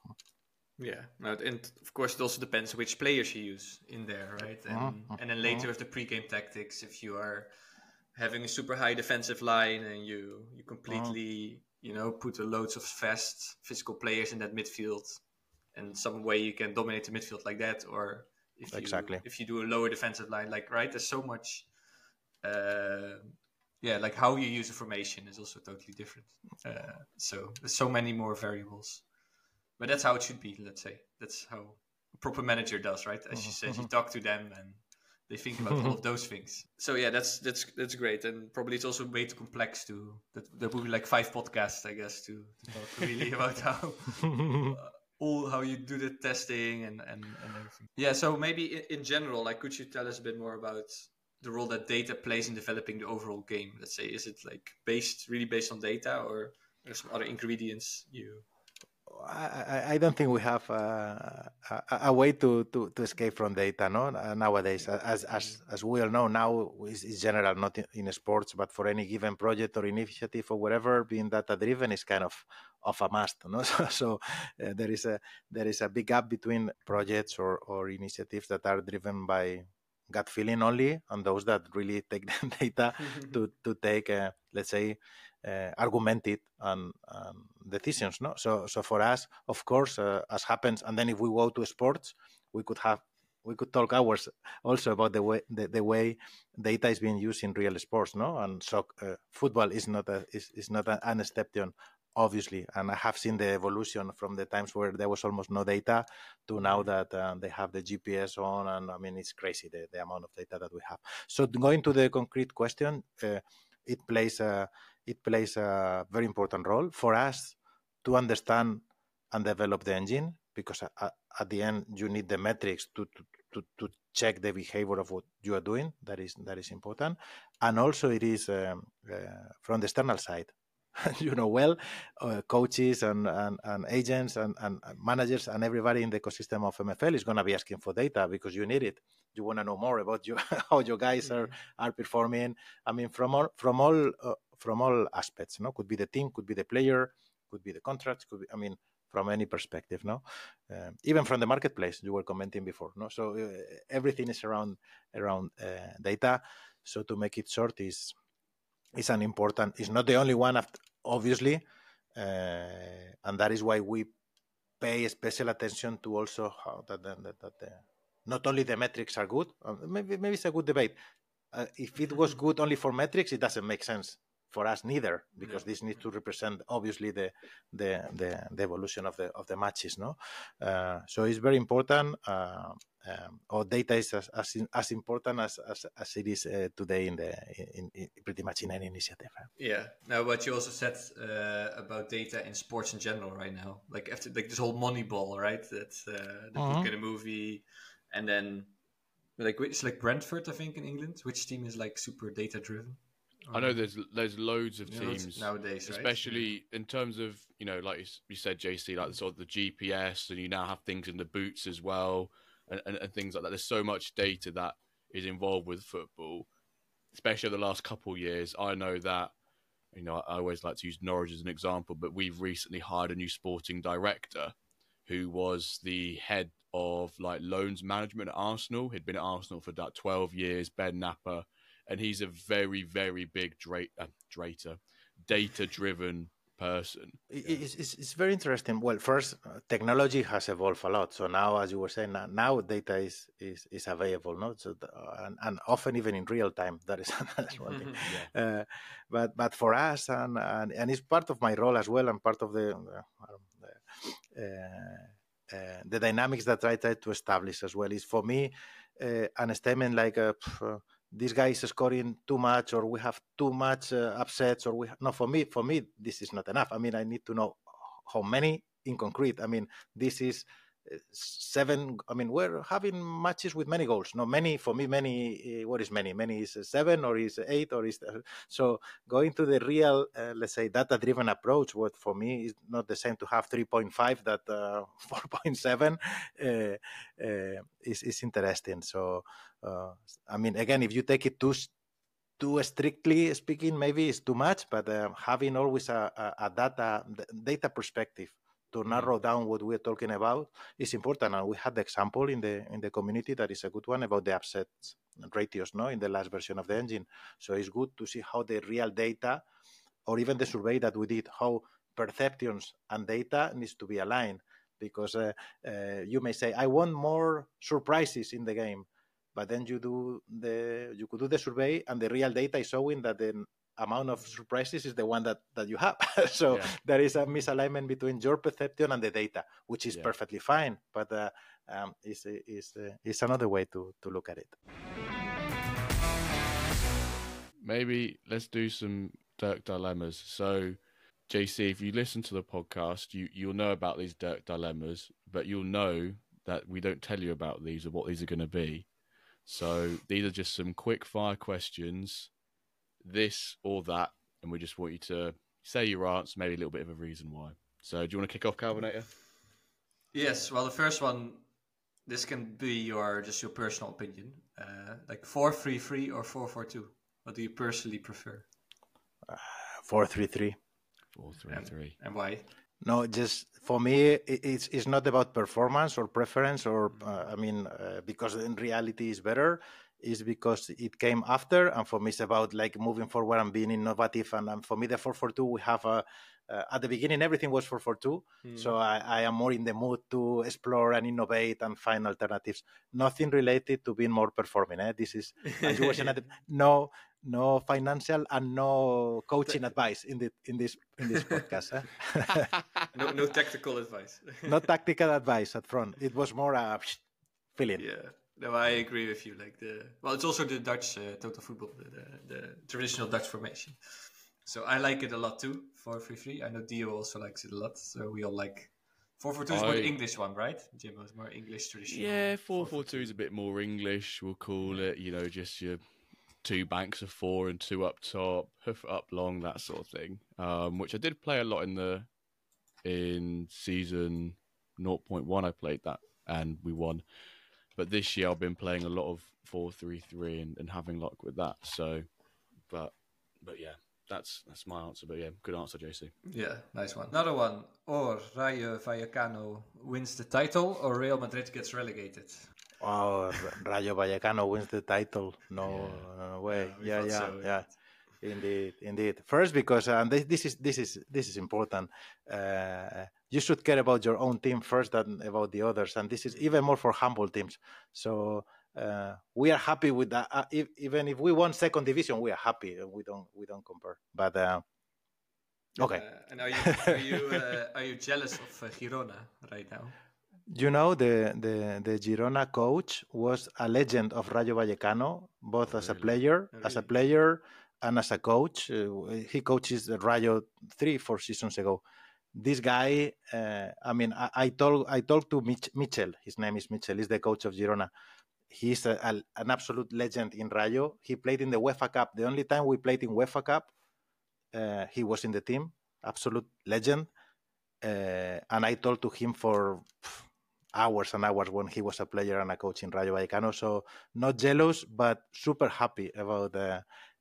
Yeah, and of course it also depends which players you use in there, right? And mm-hmm. and then later mm-hmm. with the pre-game tactics, if you are having a super high defensive line and you you completely mm-hmm. you know put loads of fast physical players in that midfield, and some way you can dominate the midfield like that, or if exactly. you if you do a lower defensive line like right there's so much uh, yeah like how you use a formation is also totally different. Uh, so there's so many more variables. But that's how it should be let's say. That's how a proper manager does right? As you said you talk to them and they think about all of those things. So yeah that's that's that's great. And probably it's also way too complex to that there would be like five podcasts i guess to, to talk really about how (laughs) uh, all how you do the testing and, and, and everything. Yeah, so maybe in, in general, like, could you tell us a bit more about the role that data plays in developing the overall game? Let's say, is it like based really based on data, or there's some other ingredients you? I, I don't think we have a, a, a, way to, to, to escape from data no? Uh, nowadays. As, as, mm-hmm. as we all know, now is general, not in, in, sports, but for any given project or initiative or whatever, being data driven is kind of of a must. No? (laughs) So, so uh, there is a there is a big gap between projects or, or initiatives that are driven by gut feeling only and those that really take (laughs) the data to (laughs) to take uh, let's say uh, argumented and, decisions no so so for us of course uh, as happens and then if we go to sports we could have we could talk hours also about the way the, the way data is being used in real sports no and so uh, football is not a is, is not an exception obviously. And I have seen the evolution from the times where there was almost no data to now mm-hmm. that uh, they have the GPS on. And I mean, it's crazy the, the amount of data that we have. So going to the concrete question, uh, it plays a it plays a very important role for us to understand and develop the engine because at, at the end you need the metrics to, to to, to check the behavior of what you are doing. That is that is important, and also it is um, uh, from the external side. (laughs) you know well, uh, coaches and, and, and agents and, and, managers and everybody in the ecosystem of MFL is going to be asking for data because you need it. You want to know more about you, (laughs) how your guys are, are performing. I mean, from all from all uh, from all aspects. No, could be the team, could be the player, could be the contract. could be. I mean, from any perspective. No, uh, even from the marketplace you were commenting before. No, so uh, everything is around around uh, data. So to make it short is is an important. It's not the only one, obviously, uh, and that is why we pay special attention to also how that that, that, that the, not only the metrics are good. Uh, maybe maybe it's a good debate. Uh, if it was good only for metrics, it doesn't make sense for us neither because no. this needs to represent obviously the, the the, the evolution of the of the matches no uh, so it's very important uh, um, or data is as, as, as important as, as, as it is uh, today in the in, in, pretty much in any initiative. Yeah. Now, what you also said uh, about data in sports in general right now, like after like this whole Moneyball, right? That uh, the uh-huh. book and a movie, and then like it's like Brentford, I think, in England. Which team is like super data driven? I know um, there's there's loads of teams nowadays, especially right? in terms of you know like you said, JC, like sort of the GPS, and you now have things in the boots as well and, and, and things like that. There's so much data that is involved with football, especially the last couple of years. I know that you know I always like to use Norwich as an example, but we've recently hired a new sporting director who was the head of like loans management at Arsenal. He'd been at Arsenal for about 12 years, Ben Knapper, and he's a very, very big dra- uh, data driven person. It's, it's, it's, very interesting. Well, first, uh, technology has evolved a lot. So now, as you were saying, now data is is, is available, no? So uh, and, and, often even in real time. That is (laughs) one thing. (laughs) yeah. uh, but but for us, and, and, and it's part of my role as well, and part of the uh, uh, uh, the dynamics that I try to establish as well. Is for me an statement like this guy is scoring too much or we have too much uh, upsets or we no for me for me this is not enough. I mean i need to know how many in concrete. I mean this is seven i mean we're having matches with many goals no many for me many uh, what is many? Many is seven or is eight or is uh, so going to the real uh, let's say data driven approach what for me is not the same to have 3.5 that uh, (laughs) 4.7 uh, uh, is, is interesting. So i mean again if you take it too too strictly speaking maybe it's too much but having always a, a, a data data perspective to mm-hmm. narrow down what we're talking about is important. And we had the example in the in the community that is a good one about the upsets ratios, no, in the last version of the engine. So it's good to see how the real data, or even the survey that we did, how perceptions and data needs to be aligned. Because uh, uh, you may say, I want more surprises in the game, but then you do the you could do the survey and the real data is showing that the amount of surprises is the one that that you have. (laughs) So yeah. there is a misalignment between your perception and the data which is yeah. perfectly fine but uh, um, is is uh, is another way to to look at it. Maybe let's do some Dirk dilemmas. So JC if you listen to the podcast you you'll know about these Dirk dilemmas but you'll know that we don't tell you about these or what these are going to be. So these are just some quick fire questions this or that, and we just want you to say your answer, maybe a little bit of a reason why. So, do you want to kick off, Carbonator? Yes. Well, the first one, this can be your just your personal opinion, uh, like four three three or four four two. What do you personally prefer? Uh, four three three. Four three three. And why? No, just for me, it's it's not about performance or preference, or uh, I mean, uh, because in reality is better is because it came after, and for me it's about like moving forward and being innovative. And, and for me, the 442 we have a uh, at the beginning everything was 442 mm. so I, I, am more in the mood to explore and innovate and find alternatives nothing related to being more performing eh? this is as you were saying, (laughs) no no financial and no coaching advice in the in this in this podcast eh? (laughs) no, no tactical advice (laughs) no tactical advice at front it was more a feeling yeah no, I agree with you. Like the well, it's also the Dutch uh, total football, the, the, the, traditional Dutch formation. So I like it a lot too. Four three three. I know Dio also likes it a lot. So we all like four four two is more the English one, right? Jim is more English traditional. Yeah, four four two is a bit more English. We'll call it. You know, just your two banks of four and two up top, hoof up long, that sort of thing. Um, which I did play a lot in the in season 0.1. I played that and we won. But this year I've been playing a lot of four three three and, and having luck with that. So, but but yeah, that's that's my answer. But yeah, good answer, JC. Yeah, nice one. Another one. Or Rayo Vallecano wins the title, or Real Madrid gets relegated. Oh, Rayo Vallecano wins the title. No, yeah. no way. Yeah, yeah, yeah. So, yeah. Indeed, indeed. First, because uh, this, this, is this is this is important. Uh, you should care about your own team first than about the others, and this is even more for humble teams. So uh, we are happy with that. Uh, if, even if we won second division, we are happy. We don't we don't compare. But uh, okay. Uh, and are you are you (laughs) are you jealous of Girona right now? You know, the, the, the Girona coach was a legend of Rayo Vallecano, both as a player, really? as a player, and as a coach, uh, he coaches the Rayo three, four seasons ago. This guy, uh, I mean, I, I told I talked to Mich- Michel. His name is Michel. He's the coach of Girona. He's a, a, an absolute legend in Rayo. He played in the UEFA Cup. The only time we played in UEFA Cup, uh, he was in the team. Absolute legend. Uh, and I talked to him for hours and hours when he was a player and a coach in Rayo Vallecano. So not jealous, but super happy about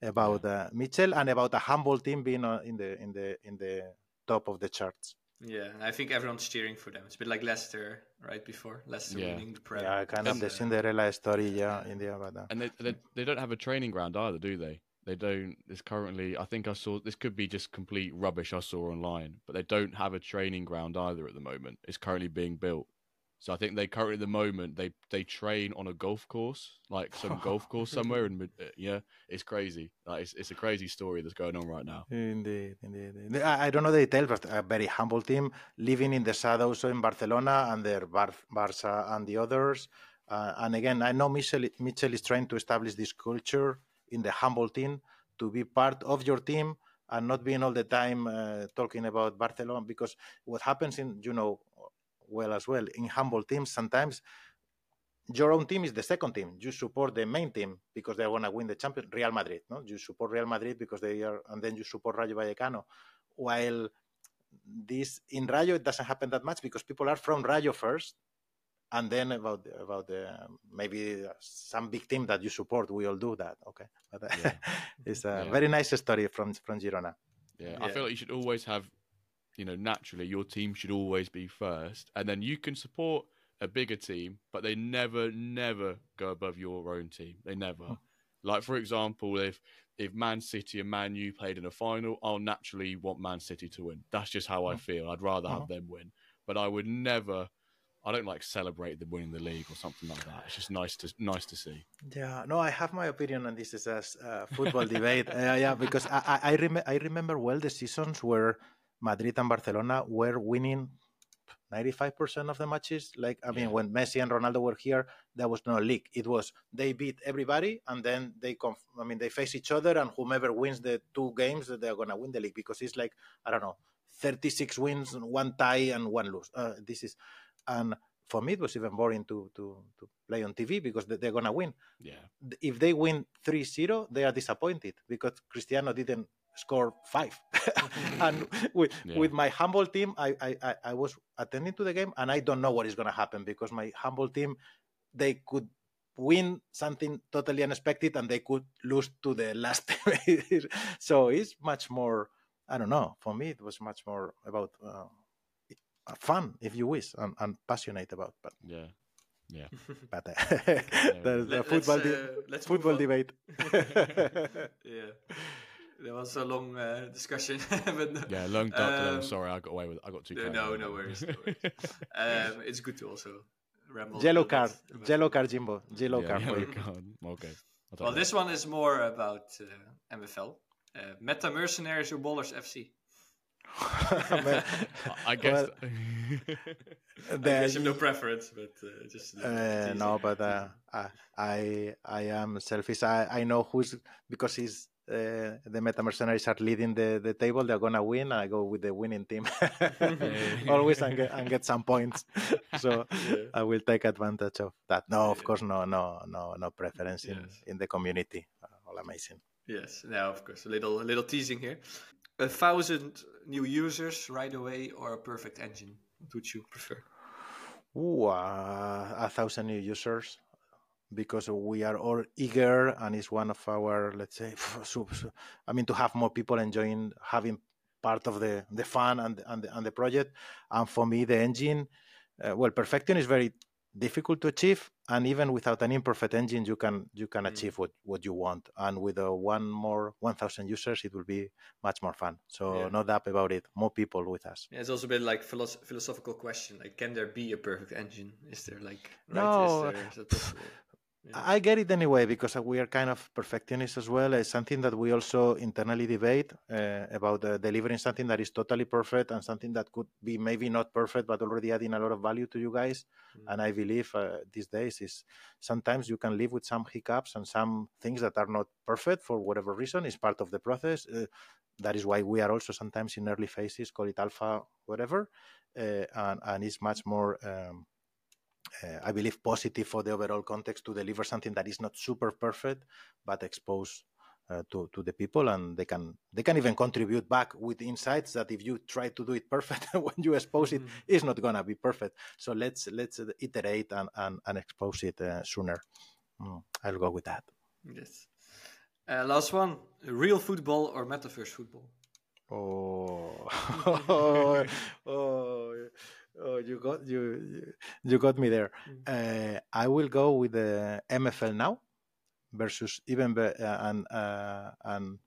about uh, Michel and about a humble team being in the in the in the top of the charts. Yeah, I think everyone's cheering for them. It's a bit like Leicester right before Leicester yeah. winning the Prem. Yeah, kind of the Cinderella story, yeah, in the But, uh, and they, they they don't have a training ground either, do they? They don't. There's currently, I think I saw this could be just complete rubbish I saw online, but they don't have a training ground either at the moment. It's currently being built. So I think they currently at the moment they they train on a golf course, like some (laughs) golf course somewhere, and uh, yeah, it's crazy. Like it's, it's a crazy story that's going on right now. Indeed, indeed. I, I don't know the details, but a very humble team living in the shadows in Barcelona under Bar- Barca and the others. Uh, and again, I know Michel, Michel is trying to establish this culture in the humble team to be part of your team and not being all the time uh, talking about Barcelona. Because what happens in, you know, well as well, in humble teams, sometimes your own team is the second team. You support the main team because they want to win the champion, Real Madrid. No, you support Real Madrid because they are, and then you support Rayo Vallecano. While this in Rayo, it doesn't happen that much because people are from Rayo first, and then about about the maybe some big team that you support. We all do that, okay? But yeah. (laughs) it's a yeah. very nice story from from Girona. Yeah. yeah, I feel like you should always have, you know, naturally your team should always be first, and then you can support a bigger team, but they never, never go above your own team. They never. Hmm. Like for example, if if Man City and Man U played in a final, I'll naturally want Man City to win. That's just how I hmm. feel. I'd rather have uh-huh. them win, but I would never. I don't like celebrate them winning the league or something like that. It's just nice to nice to see. Yeah, no, I have my opinion on this as a uh, football debate. (laughs) Uh, yeah, because I I, I, rem- I remember well the seasons where Madrid and Barcelona were winning 95% of the matches. Like i mean yeah. when messi and ronaldo were here there was no league. It was they beat everybody and then they conf- i mean they face each other and whomever wins the two games they're going to win the league because it's like i don't know 36 wins one tie and one lose. Uh, this is and for me it was even boring to to to play on tv because they're going to win. Yeah. If they win 3-0 they are disappointed because cristiano didn't score five. (laughs) and with yeah. with my humble team, I, I I was attending to the game, and I don't know what is going to happen because my humble team, they could win something totally unexpected, and they could lose to the last. (laughs) so it's much more. I don't know. For me, it was much more about uh, fun, if you wish, and, and passionate about. But yeah. Yeah, (laughs) but uh, the, the football, uh, football debate. yeah there was a long uh, discussion. (laughs) but, yeah, long dark um, Sorry, I got away with. I got too. No, no worries. No worries. (laughs) um, it's good to also ramble. Yellow card, yellow card, Jimbo. Yellow yeah, card. Yellow card. Okay. Well, that. this one is more about uh, MFL. Uh, Meta Mercenaries or Ballers FC. (laughs) I guess. Well, I guess you have no preference, but uh, just. Uh, no, but uh, I I am selfish. I, I know who's because he's uh, the Meta Mercenaries are leading the, the table, they're gonna win. I go with the winning team (laughs) (laughs) always and get, and get some points. (laughs) so yeah. I will take advantage of that. No, of yeah. course, no, no, no, no preference in, yes. in the community. Uh, all amazing. Yes, now of course a little a little teasing here. A thousand new users right away or a perfect engine? What would you prefer? Ooh, uh, a thousand new users because we are all eager and it's one of our let's say (laughs) i mean to have more people enjoying having part of the the fun and and the, and the project and for me the engine uh, well perfection is very difficult to achieve and even without an imperfect engine you can you can mm. achieve what what you want and with one more 1000 users it will be much more fun so yeah. no doubt about it more people with us yeah, it's also a bit like philosoph- philosophical question like can there be a perfect engine is there like right? no there, I get it anyway because we are kind of perfectionists as well. It's something that we also internally debate uh, about uh, delivering something that is totally perfect and something that could be maybe not perfect but already adding a lot of value to you guys. Mm-hmm. And I believe uh, these days is sometimes you can live with some hiccups and some things that are not perfect for whatever reason. Is part of the process. Uh, that is why we are also sometimes in early phases, call it alpha, whatever, uh, and, and it's much more. Um, uh, I believe, positive for the overall context to deliver something that is not super perfect, but expose uh, to to the people, and they can they can even contribute back with insights that if you try to do it perfect (laughs) when you expose it, mm-hmm. it's not gonna be perfect. So let's let's iterate and and, and expose it uh, sooner. Mm, I'll go with that. Yes. Uh, last one: real football or metaverse football? Oh, (laughs) (laughs) oh, oh, oh, you got you you got me there. Mm. Uh, I will go with the MFL now versus even uh, and uh, and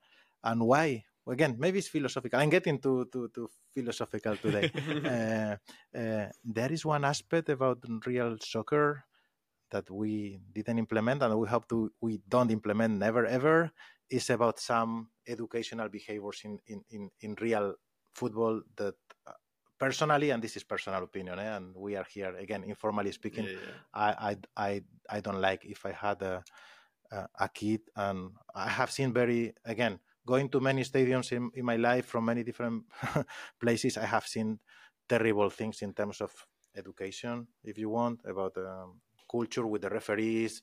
and why again maybe it's philosophical i'm getting too too, too philosophical today (laughs) uh, uh, there is one aspect about real soccer that we didn't implement and we hope to we don't implement never ever is about some educational behaviors in in in, in real football that personally, and this is personal opinion, eh, and we are here again informally speaking. Yeah, yeah. I, I I I don't like if I had a a, a kid, and I have seen very again going to many stadiums in, in my life from many different (laughs) places. I have seen terrible things in terms of education, if you want, about um, culture with the referees,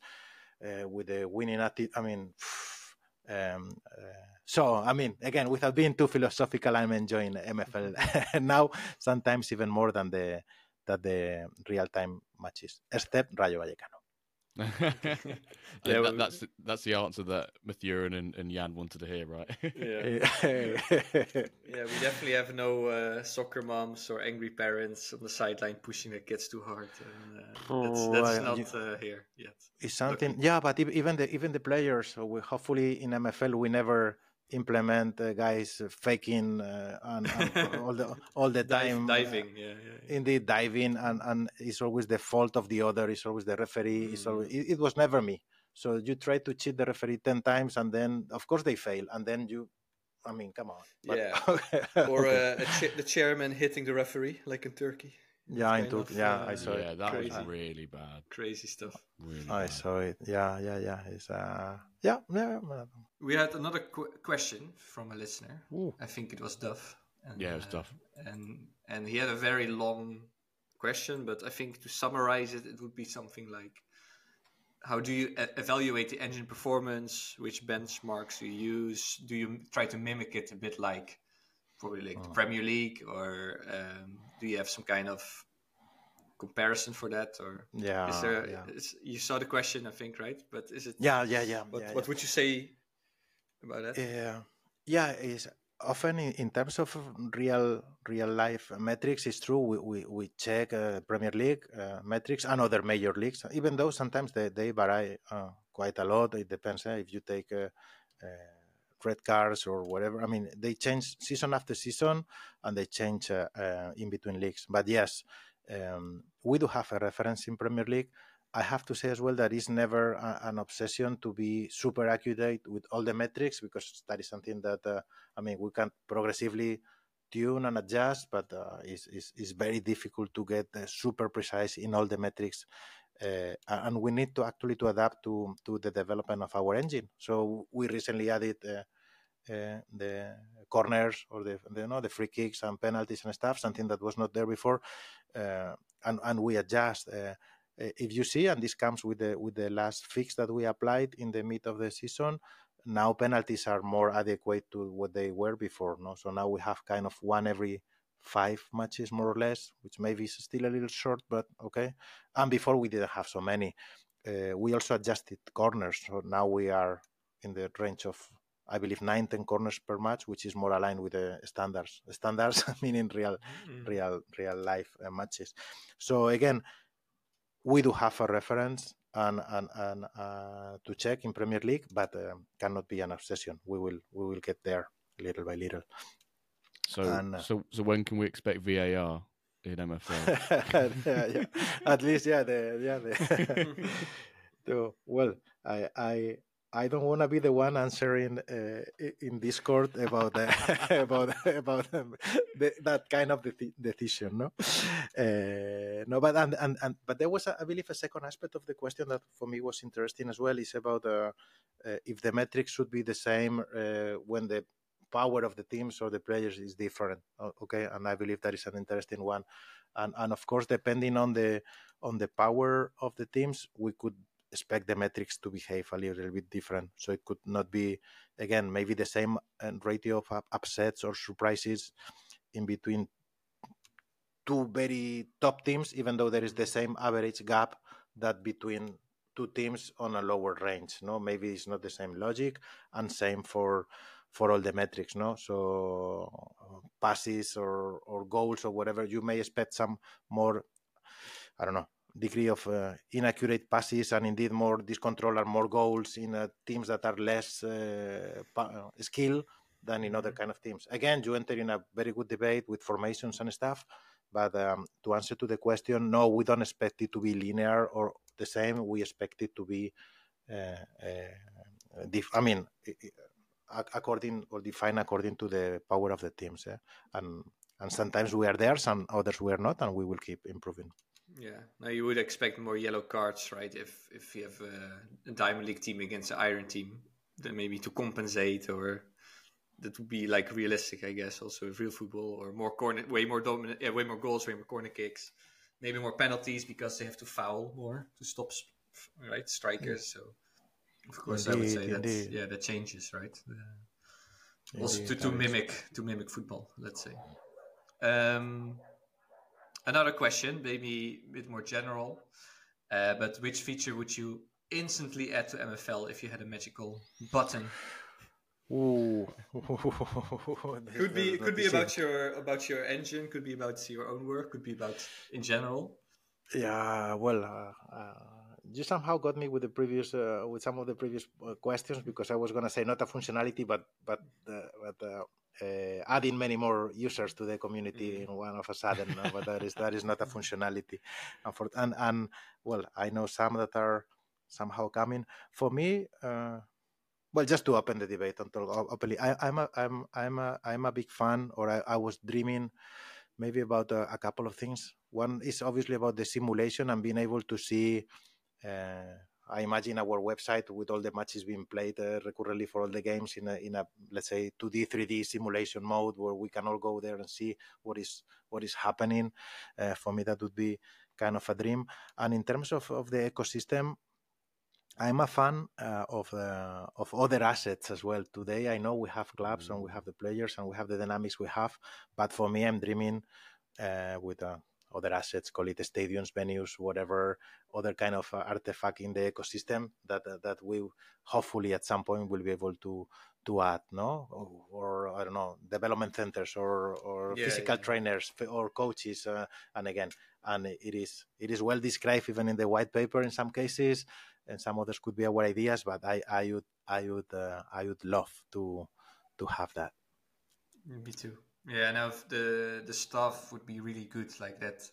uh, with the winning attitude. I mean. (sighs) Um, uh, so, I mean, again, without being too philosophical, I'm enjoying MFL (laughs) now, sometimes even more than the than the real time matches, except Rayo Vallecano. (laughs) yeah, that, that's that's the answer that Mathurin and, and Jan wanted to hear, right? (laughs) yeah. yeah, we definitely have no uh, soccer moms or angry parents on the sideline pushing their kids too hard. And, uh, that's, that's not you, uh, here yet. It's something, Luckily. yeah, but even the even the players. So we, hopefully in MFL we never implement uh, guys faking uh, and, and all the all the (laughs) time diving uh, yeah, yeah, indeed diving and and it's always the fault of the other it's always the referee mm. it's always, it, it, was never me so you try to cheat the referee 10 times and then of course they fail and then you i mean come on but, yeah (laughs) or okay. cha- the chairman hitting the referee like in turkey yeah, in Turkey. Yeah, uh, I saw yeah, it. that crazy. was really bad. Crazy stuff. Really I bad. saw it. Yeah, yeah, yeah. It's uh, yeah, yeah. We had another qu- question from a listener. Ooh. I think it was Duff. And, yeah, it was uh, Duff. And and he had a very long question, but I think to summarize it, it would be something like, how do you e- evaluate the engine performance? Which benchmarks do you use? Do you try to mimic it a bit like probably like oh. the Premier League, or um, do you have some kind of comparison for that, or yeah, is there? Yeah. Is, you saw the question, I think, right? But is it? Yeah, yeah, yeah. What, yeah, what yeah. would you say about that? Yeah, yeah. Is often in, in, terms of real real life metrics, it's true. We we, we check uh, Premier League uh, metrics and other major leagues, even though sometimes they they vary uh, quite a lot. It depends eh? if you take uh, uh, red cards or whatever. I mean, they change season after season, and they change uh, uh, in between leagues. But yes, um, we do have a reference in Premier League. I have to say as well that it's never a, an obsession to be super accurate with all the metrics because that is something that uh, I mean we can progressively tune and adjust, but uh, it's, it's, it's, very difficult to get uh, super precise in all the metrics. Uh, and we need to actually to adapt to to the development of our engine. So we recently added uh, the corners or the, you know, the free kicks and penalties and stuff, something that was not there before, uh, and and we adjust. Uh, if you see, and this comes with the with the last fix that we applied in the mid of the season, now penalties are more adequate to what they were before. No, so now we have kind of one every five matches more or less, which maybe is still a little short, but okay. And before we didn't have so many. Uh, we also adjusted corners, so now we are in the range of I believe nine, 10 corners per match, which is more aligned with the standards. The (laughs) standards meaning real, mm. real, real life uh, matches. So again, we do have a reference and and, and uh, to check in Premier League, but uh, cannot be an obsession. We will we will get there little by little. So and, uh, so so when can we expect VAR in MFL? (laughs) yeah, yeah. At least yeah the yeah the. (laughs) so, well, I I I don't want to be the one answering uh, in Discord about uh, (laughs) about about um, the, that kind of de- decision, no, uh, no. But and, and, and but there was, a, I believe, a second aspect of the question that for me was interesting as well. Is about uh, if the metrics should be the same uh, when the power of the teams or the players is different. Okay, and I believe that is an interesting one. And and of course, depending on the on the power of the teams, we could expect the metrics to behave a little bit different. So it could not be, again, maybe the same uh, ratio of upsets or surprises in between two very top teams, even though there is the same average gap that between two teams on a lower range. No, maybe it's not the same logic, and same for for all the metrics. No, so passes or or goals or whatever, you may expect some more. I don't know degree of uh, inaccurate passes and indeed more discontrol and more goals in uh, teams that are less uh, uh skilled than in other mm-hmm. kind of teams. Again, you enter in a very good debate with formations and stuff. But um, to answer to the question, no, we don't expect it to be linear or the same. We expect it to be, uh, uh, I mean, according or defined according to the power of the teams. Yeah? And and sometimes we are there, some others we are not, and we will keep improving. Yeah. Now you would expect more yellow cards, right? If if you have a, a Diamond League team against an Iron team, then maybe to compensate, or that would be like realistic, I guess. Also, with real football, or more corner, way more dominant, yeah, way more goals, way more corner kicks, maybe more penalties because they have to foul more to stop, right, strikers. So, of course, indeed, I would say that yeah, that changes, right? Uh, also to, to mimic to mimic football, let's say. Um, another question, maybe a bit more general, uh, but which feature would you instantly add to MFL if you had a magical button? Ooh. could be could be about your about your engine, could be about your own work, could be about in general. Yeah, well, uh, uh, you somehow got me with the previous uh, with some of the previous uh, questions because I was gonna say not a functionality, but but uh, but uh, uh, adding many more users to the community mm-hmm. in one of a sudden. but that is that is not a functionality, and for, and and well, I know some that are somehow coming. For me, uh, well, just to open the debate and talk openly, I, am a I'm I'm a I'm a big fan, or I, I was dreaming maybe about a, a, couple of things. One is obviously about the simulation and being able to see. Uh, I imagine our website with all the matches being played uh, recurrently for all the games in a, in a let's say 2D 3D simulation mode where we can all go there and see what is what is happening. Uh, for me, that would be kind of a dream. And in terms of, of the ecosystem, I'm a fan uh, of uh, of other assets as well. Today, I know we have clubs mm-hmm. and we mm. have the players and we have the dynamics we have, but for me, I'm dreaming uh, with a other assets, call it stadiums, venues, whatever other kind of uh, artifact in the ecosystem that uh, that we hopefully at some point will be able to to add, no, or, or I don't know, development centers or or yeah, physical yeah. trainers or coaches, uh, and again, and it is it is well described even in the white paper in some cases, and some others could be our ideas, but I I would I would uh, I would love to to have that. Me too. Yeah, now the the staff would be really good like that.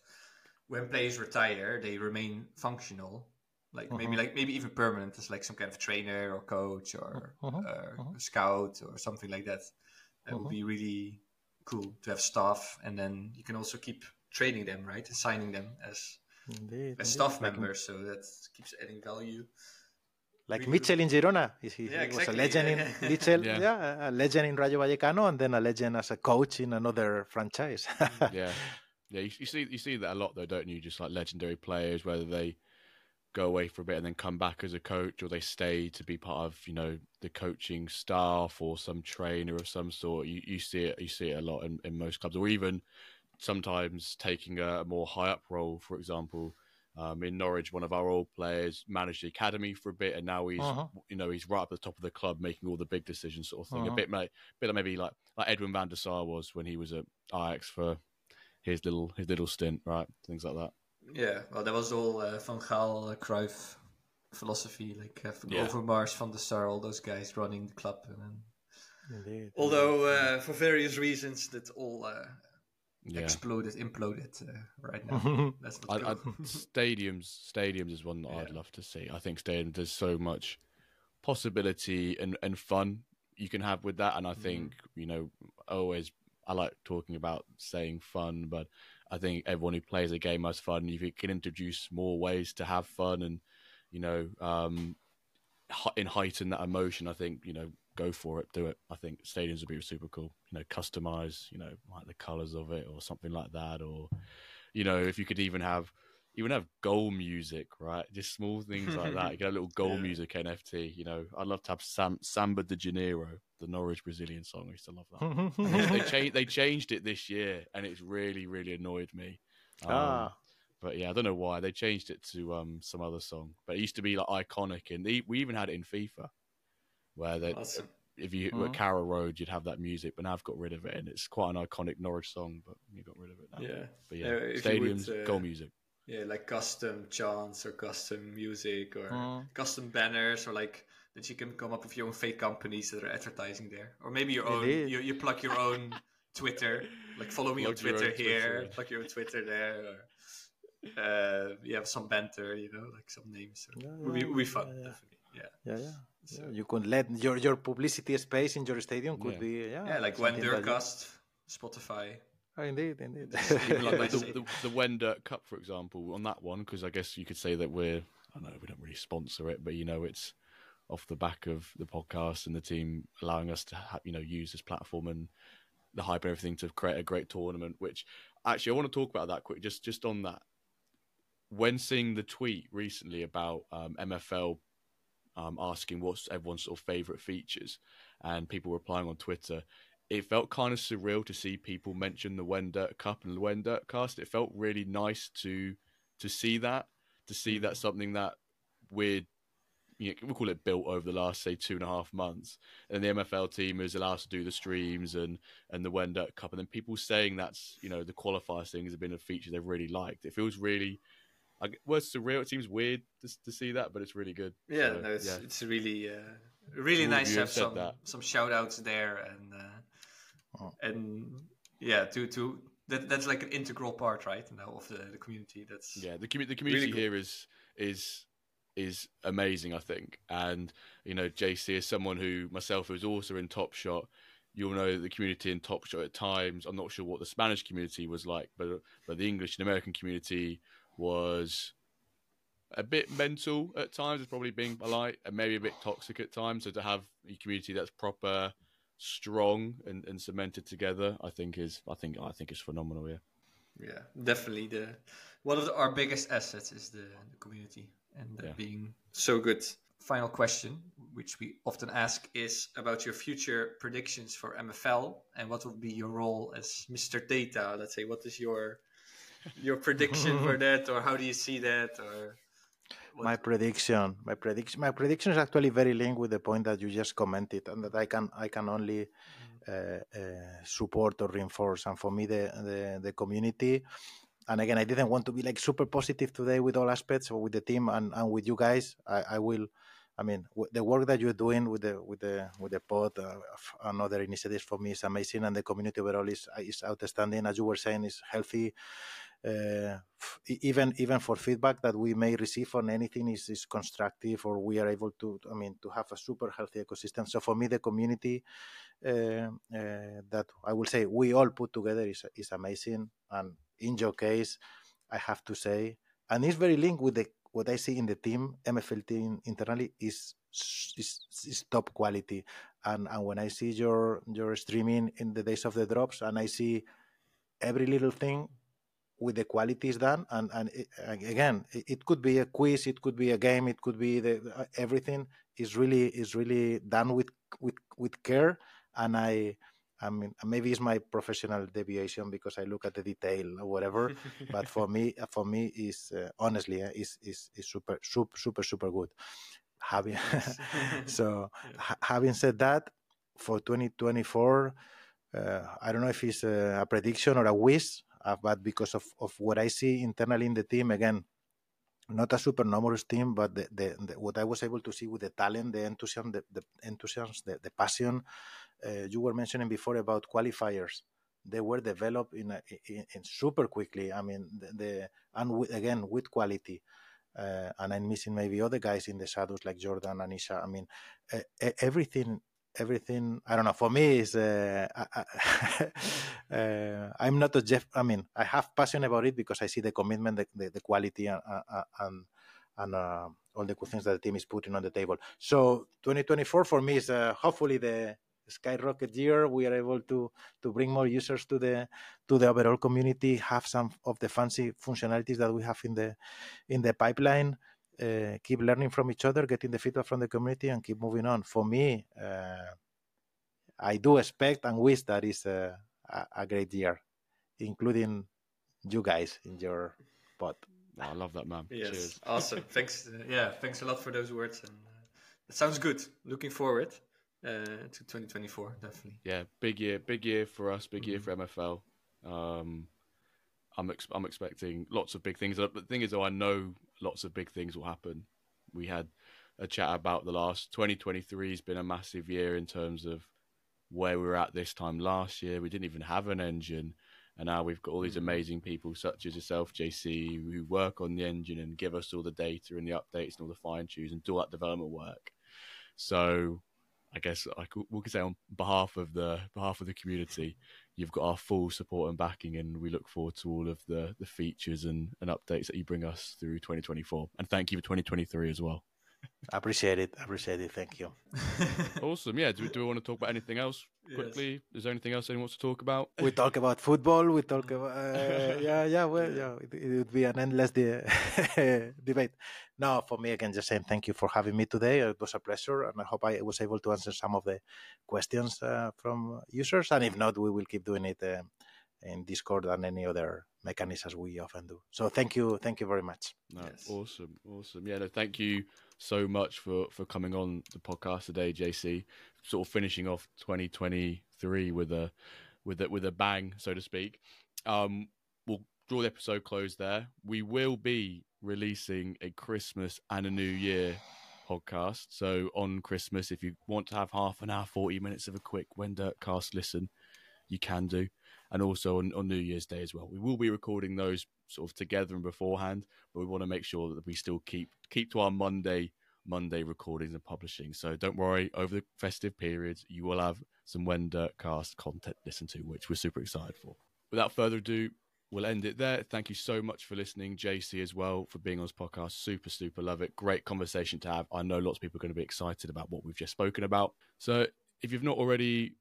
When players retire, they remain functional, like uh-huh. maybe like maybe even permanent as like some kind of trainer or coach or uh-huh. Uh, uh-huh. scout or something like that. That would uh-huh. be really cool to have staff, and then you can also keep training them, right, assigning them as indeed, as staff indeed. members, so that keeps adding value like Michel in Girona. He, he, yeah, exactly. was a legend yeah, in (laughs) Michel, yeah. yeah. a legend in Rayo Vallecano, and then a legend as a coach in another franchise. (laughs) yeah, yeah. You, you, see, you see that a lot though, don't you? Just like legendary players, whether they go away for a bit and then come back as a coach, or they stay to be part of you know the coaching staff or some trainer of some sort. You you see it, you see it a lot in, in most clubs, or even sometimes taking a more high up role, for example um, in Norwich, one of our old players managed the academy for a bit, and now he's uh-huh. you know he's right up at the top of the club, making all the big decisions, sort of thing. Uh-huh. A bit, like, bit like maybe like like Edwin van der Sar was when he was at Ajax for his little his little stint, right? Things like that. Yeah, well, that was all uh, Van Gaal, uh, Cruyff philosophy, like uh, yeah. Overmars, Van der Sar, all those guys running the club. And then... Indeed. Although uh, for various reasons, that all uh, yeah. exploded, imploded uh, right now. (laughs) That's I, I, (laughs) stadiums. Stadiums is one that yeah. I'd love to see. I think stadiums there's so much possibility and, and fun you can have with that, and I think mm. you know always I like talking about saying fun, but I think everyone who plays a game has fun. You can introduce more ways to have fun, and you know, um, in heighten that emotion. I think you know go for it, do it. I think stadiums would be super cool. You know, customize, you know, like the colors of it or something like that, or you know, if you could even have even have goal music, right? Just small things like that. You get a little goal (laughs) yeah. music NFT. You know, I'd love to have Sam, Samba de Janeiro, the Norwich Brazilian song. I used to love that. they, changed, they changed it this year, and it's really, really annoyed me. Um, ah. But yeah, I don't know why they changed it to um, some other song. But it used to be like iconic, and they, we even had it in FIFA where they, awesome. if you mm-hmm. were Carrow Road, you'd have that music, but now I've got rid of it, and it's quite an iconic Norwich song, but you got rid of it now. Yeah, but yeah, uh, stadiums, would, uh, goal music. Yeah, like custom chants or custom music or mm. custom banners or like that you can come up with your own fake companies that are advertising there, or maybe your own. You, you plug your own (laughs) Twitter, like follow me plug on Twitter here, Twitter. plug your own Twitter there. Or, uh, you have some banter, you know, like some names. So yeah, yeah, would, be, would be fun, yeah, definitely. Yeah, yeah, yeah. So you could let your your publicity space in your stadium could yeah. be yeah, yeah like WenDirk Cast, Spotify. Oh, indeed, indeed. like the, the, the WenDirk Cup, for example, on that one, because I guess you could say that we're, I know we don't really sponsor it, but you know, it's off the back of the podcast and the team allowing us to, have, you know, use this platform and the hype and everything to create a great tournament. Which actually, I want to talk about that quick, just just on that. When seeing the tweet recently about um, MFL um, asking what's everyone's sort of favorite features, and people replying on Twitter, it felt kind of surreal to see people mention the WenDirk Cup and the WenDirk Cast. It felt really nice to to see that, to see that something that we're you know, we'll call it built over the last say two and a half months, and the MFL team is allowed to do the streams and and the WenDirk Cup, and then people saying that's you know the qualifiers things have been a feature they've really liked. It feels really. I, well, it's surreal. It seems weird to, to see that, but it's really good. Yeah, so, no, it's, yeah. it's really, uh, really nice to have some that. some shout outs there, and uh, Oh. And yeah, to to that that's like an integral part, right? Now of the, the community. That's yeah. The, community the community really here is is is amazing, I think. And you know, JC is someone who myself who's also in Top Shot. You'll know the community in Top Shot at times. I'm not sure what the Spanish community was like, but but the English and American community was a bit mental at times. It's probably being polite and maybe a bit toxic at times. So to have a community that's proper strong and, and cemented together, I think is I think I think is phenomenal. Yeah. Yeah, definitely. The one of the, our biggest assets is the, the community and yeah. being so good. Final question, which we often ask, is about your future predictions for MFL and what will be your role as Mr. Data. Let's say, what is your your prediction for (laughs) that, or how do you see that, or what? My prediction, my prediction, my prediction is actually very linked with the point that you just commented, and that I can I can only mm-hmm. uh, uh, support or reinforce. And for me, the, the the community, and again, I didn't want to be like super positive today with all aspects or with the team and, and with you guys. I, I will. I mean, the work that you're doing with the with the with the pod uh, and other initiatives for me is amazing, and the community overall is is outstanding. As you were saying, is healthy even even for feedback that we may receive on anything is, is constructive or we are able to i mean to have a super healthy ecosystem. So for me the community uh, uh, that i will say we all put together is, is amazing. And in your case i have to say and it's very linked with the what i see in the team mfl team internally is is, is top quality. And and when i see your your streaming in the days of the drops and i see every little thing with the qualities done and and it, again it could be a quiz it could be a game it could be the uh, everything is really is really done with with with care and i I mean, maybe it's my professional deviation because I look at the detail or whatever. but for me, for me, is uh, honestly is, is is super super super super good. Having (laughs) so (laughs) ha- having said that, for 2024, uh, I don't know if it's a, a prediction or a wish uh, but because of, of what I see internally in the team, again, not a super numerous team, but the, the, the, what I was able to see with the talent, the enthusiasm, the, the enthusiasm, the, the passion. Uh, you were mentioning before about qualifiers. They were developed in, a, in, in super quickly. I mean, the, and with, again with quality. Uh, and I'm missing maybe other guys in the shadows like Jordan, and Anisha. I mean, uh, everything everything i don't know for me is uh, (laughs) uh, i'm not a jeff i mean i have passion about it because i see the commitment the, the, the quality and and, and uh, all the good things that the team is putting on the table. So 2024 for me is uh, hopefully the skyrocket year. We are able to to bring more users to the to the overall community have some of the fancy functionalities that we have in the in the pipeline uh, keep learning from each other, getting the feedback from the community, and keep moving on. For me, uh, I do expect and wish that is a, a, great year, including you guys in your pod. Oh, I love that, man. Yes, Cheers. (laughs) awesome. thanks. Uh, yeah, thanks a lot for those words, and uh, it sounds good. Looking forward uh, to 2024, definitely. Yeah, big year, big year for us, big mm-hmm. year for MFL. Um, I'm ex- I'm expecting lots of big things. But the thing is, though, I know lots of big things will happen. We had a chat about the last 2023 has been a massive year in terms of where we were at this time last year. We didn't even have an engine, and now we've got all these mm. amazing people such as yourself, JC, who work on the engine and give us all the data and the updates and all the fine tunes and do all that development work. So, I guess I could, we could say on behalf of the behalf of the community, you've got our full support and backing, and we look forward to all of the the features and, and updates that you bring us through 2024. And thank you for 2023 as well. Appreciate it. I Appreciate it. Thank you. (laughs) awesome. Yeah. Do, do we want to talk about anything else quickly? Yes. Is there anything else anyone wants to talk about? We talk about football. We talk about uh, (laughs) yeah, yeah. Well, yeah. It, it, would be an endless de- (laughs) debate. No, for me, again, just saying thank you for having me today. It was a pleasure, and I hope I was able to answer some of the questions uh, from users. And if not, we will keep doing it uh, in Discord and any other mechanisms we often do. So thank you, thank you very much. No, yes. Awesome, awesome. Yeah, no, thank you so much for for coming on the podcast today, JC. Sort of finishing off 2023 with a with a with a bang, so to speak. Um, we'll draw the episode close there. We will be releasing a Christmas and a New Year podcast. So on Christmas, if you want to have half an hour, 40 minutes of a quick WenDirk Cast listen, you can do and also on, on New Year's Day as well. We will be recording those sort of together and beforehand, but we want to make sure that we still keep keep to our Monday Monday recordings and publishing. So don't worry, over the festive periods, you will have some WenDirk Cast content to listen to, which we're super excited for. Without further ado, we'll end it there. Thank you so much for listening, JC, as well, for being on this podcast. Super, super love it. Great conversation to have. I know lots of people are going to be excited about what we've just spoken about. So if you've not already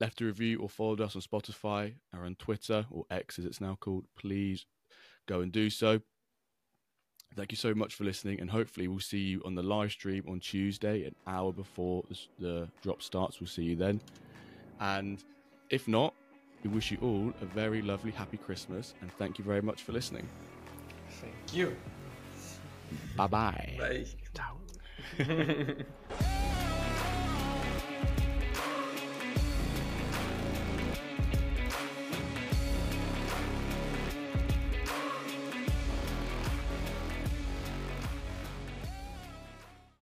left a review or followed us on Spotify or on Twitter or X as it's now called, please go and do so. Thank you so much for listening, and hopefully, we'll see you on the live stream on Tuesday, an hour before the drop starts. We'll see you then. And if not, we wish you all a very lovely, happy Christmas, and thank you very much for listening. Thank you. Bye-bye. Bye. Ciao. (laughs)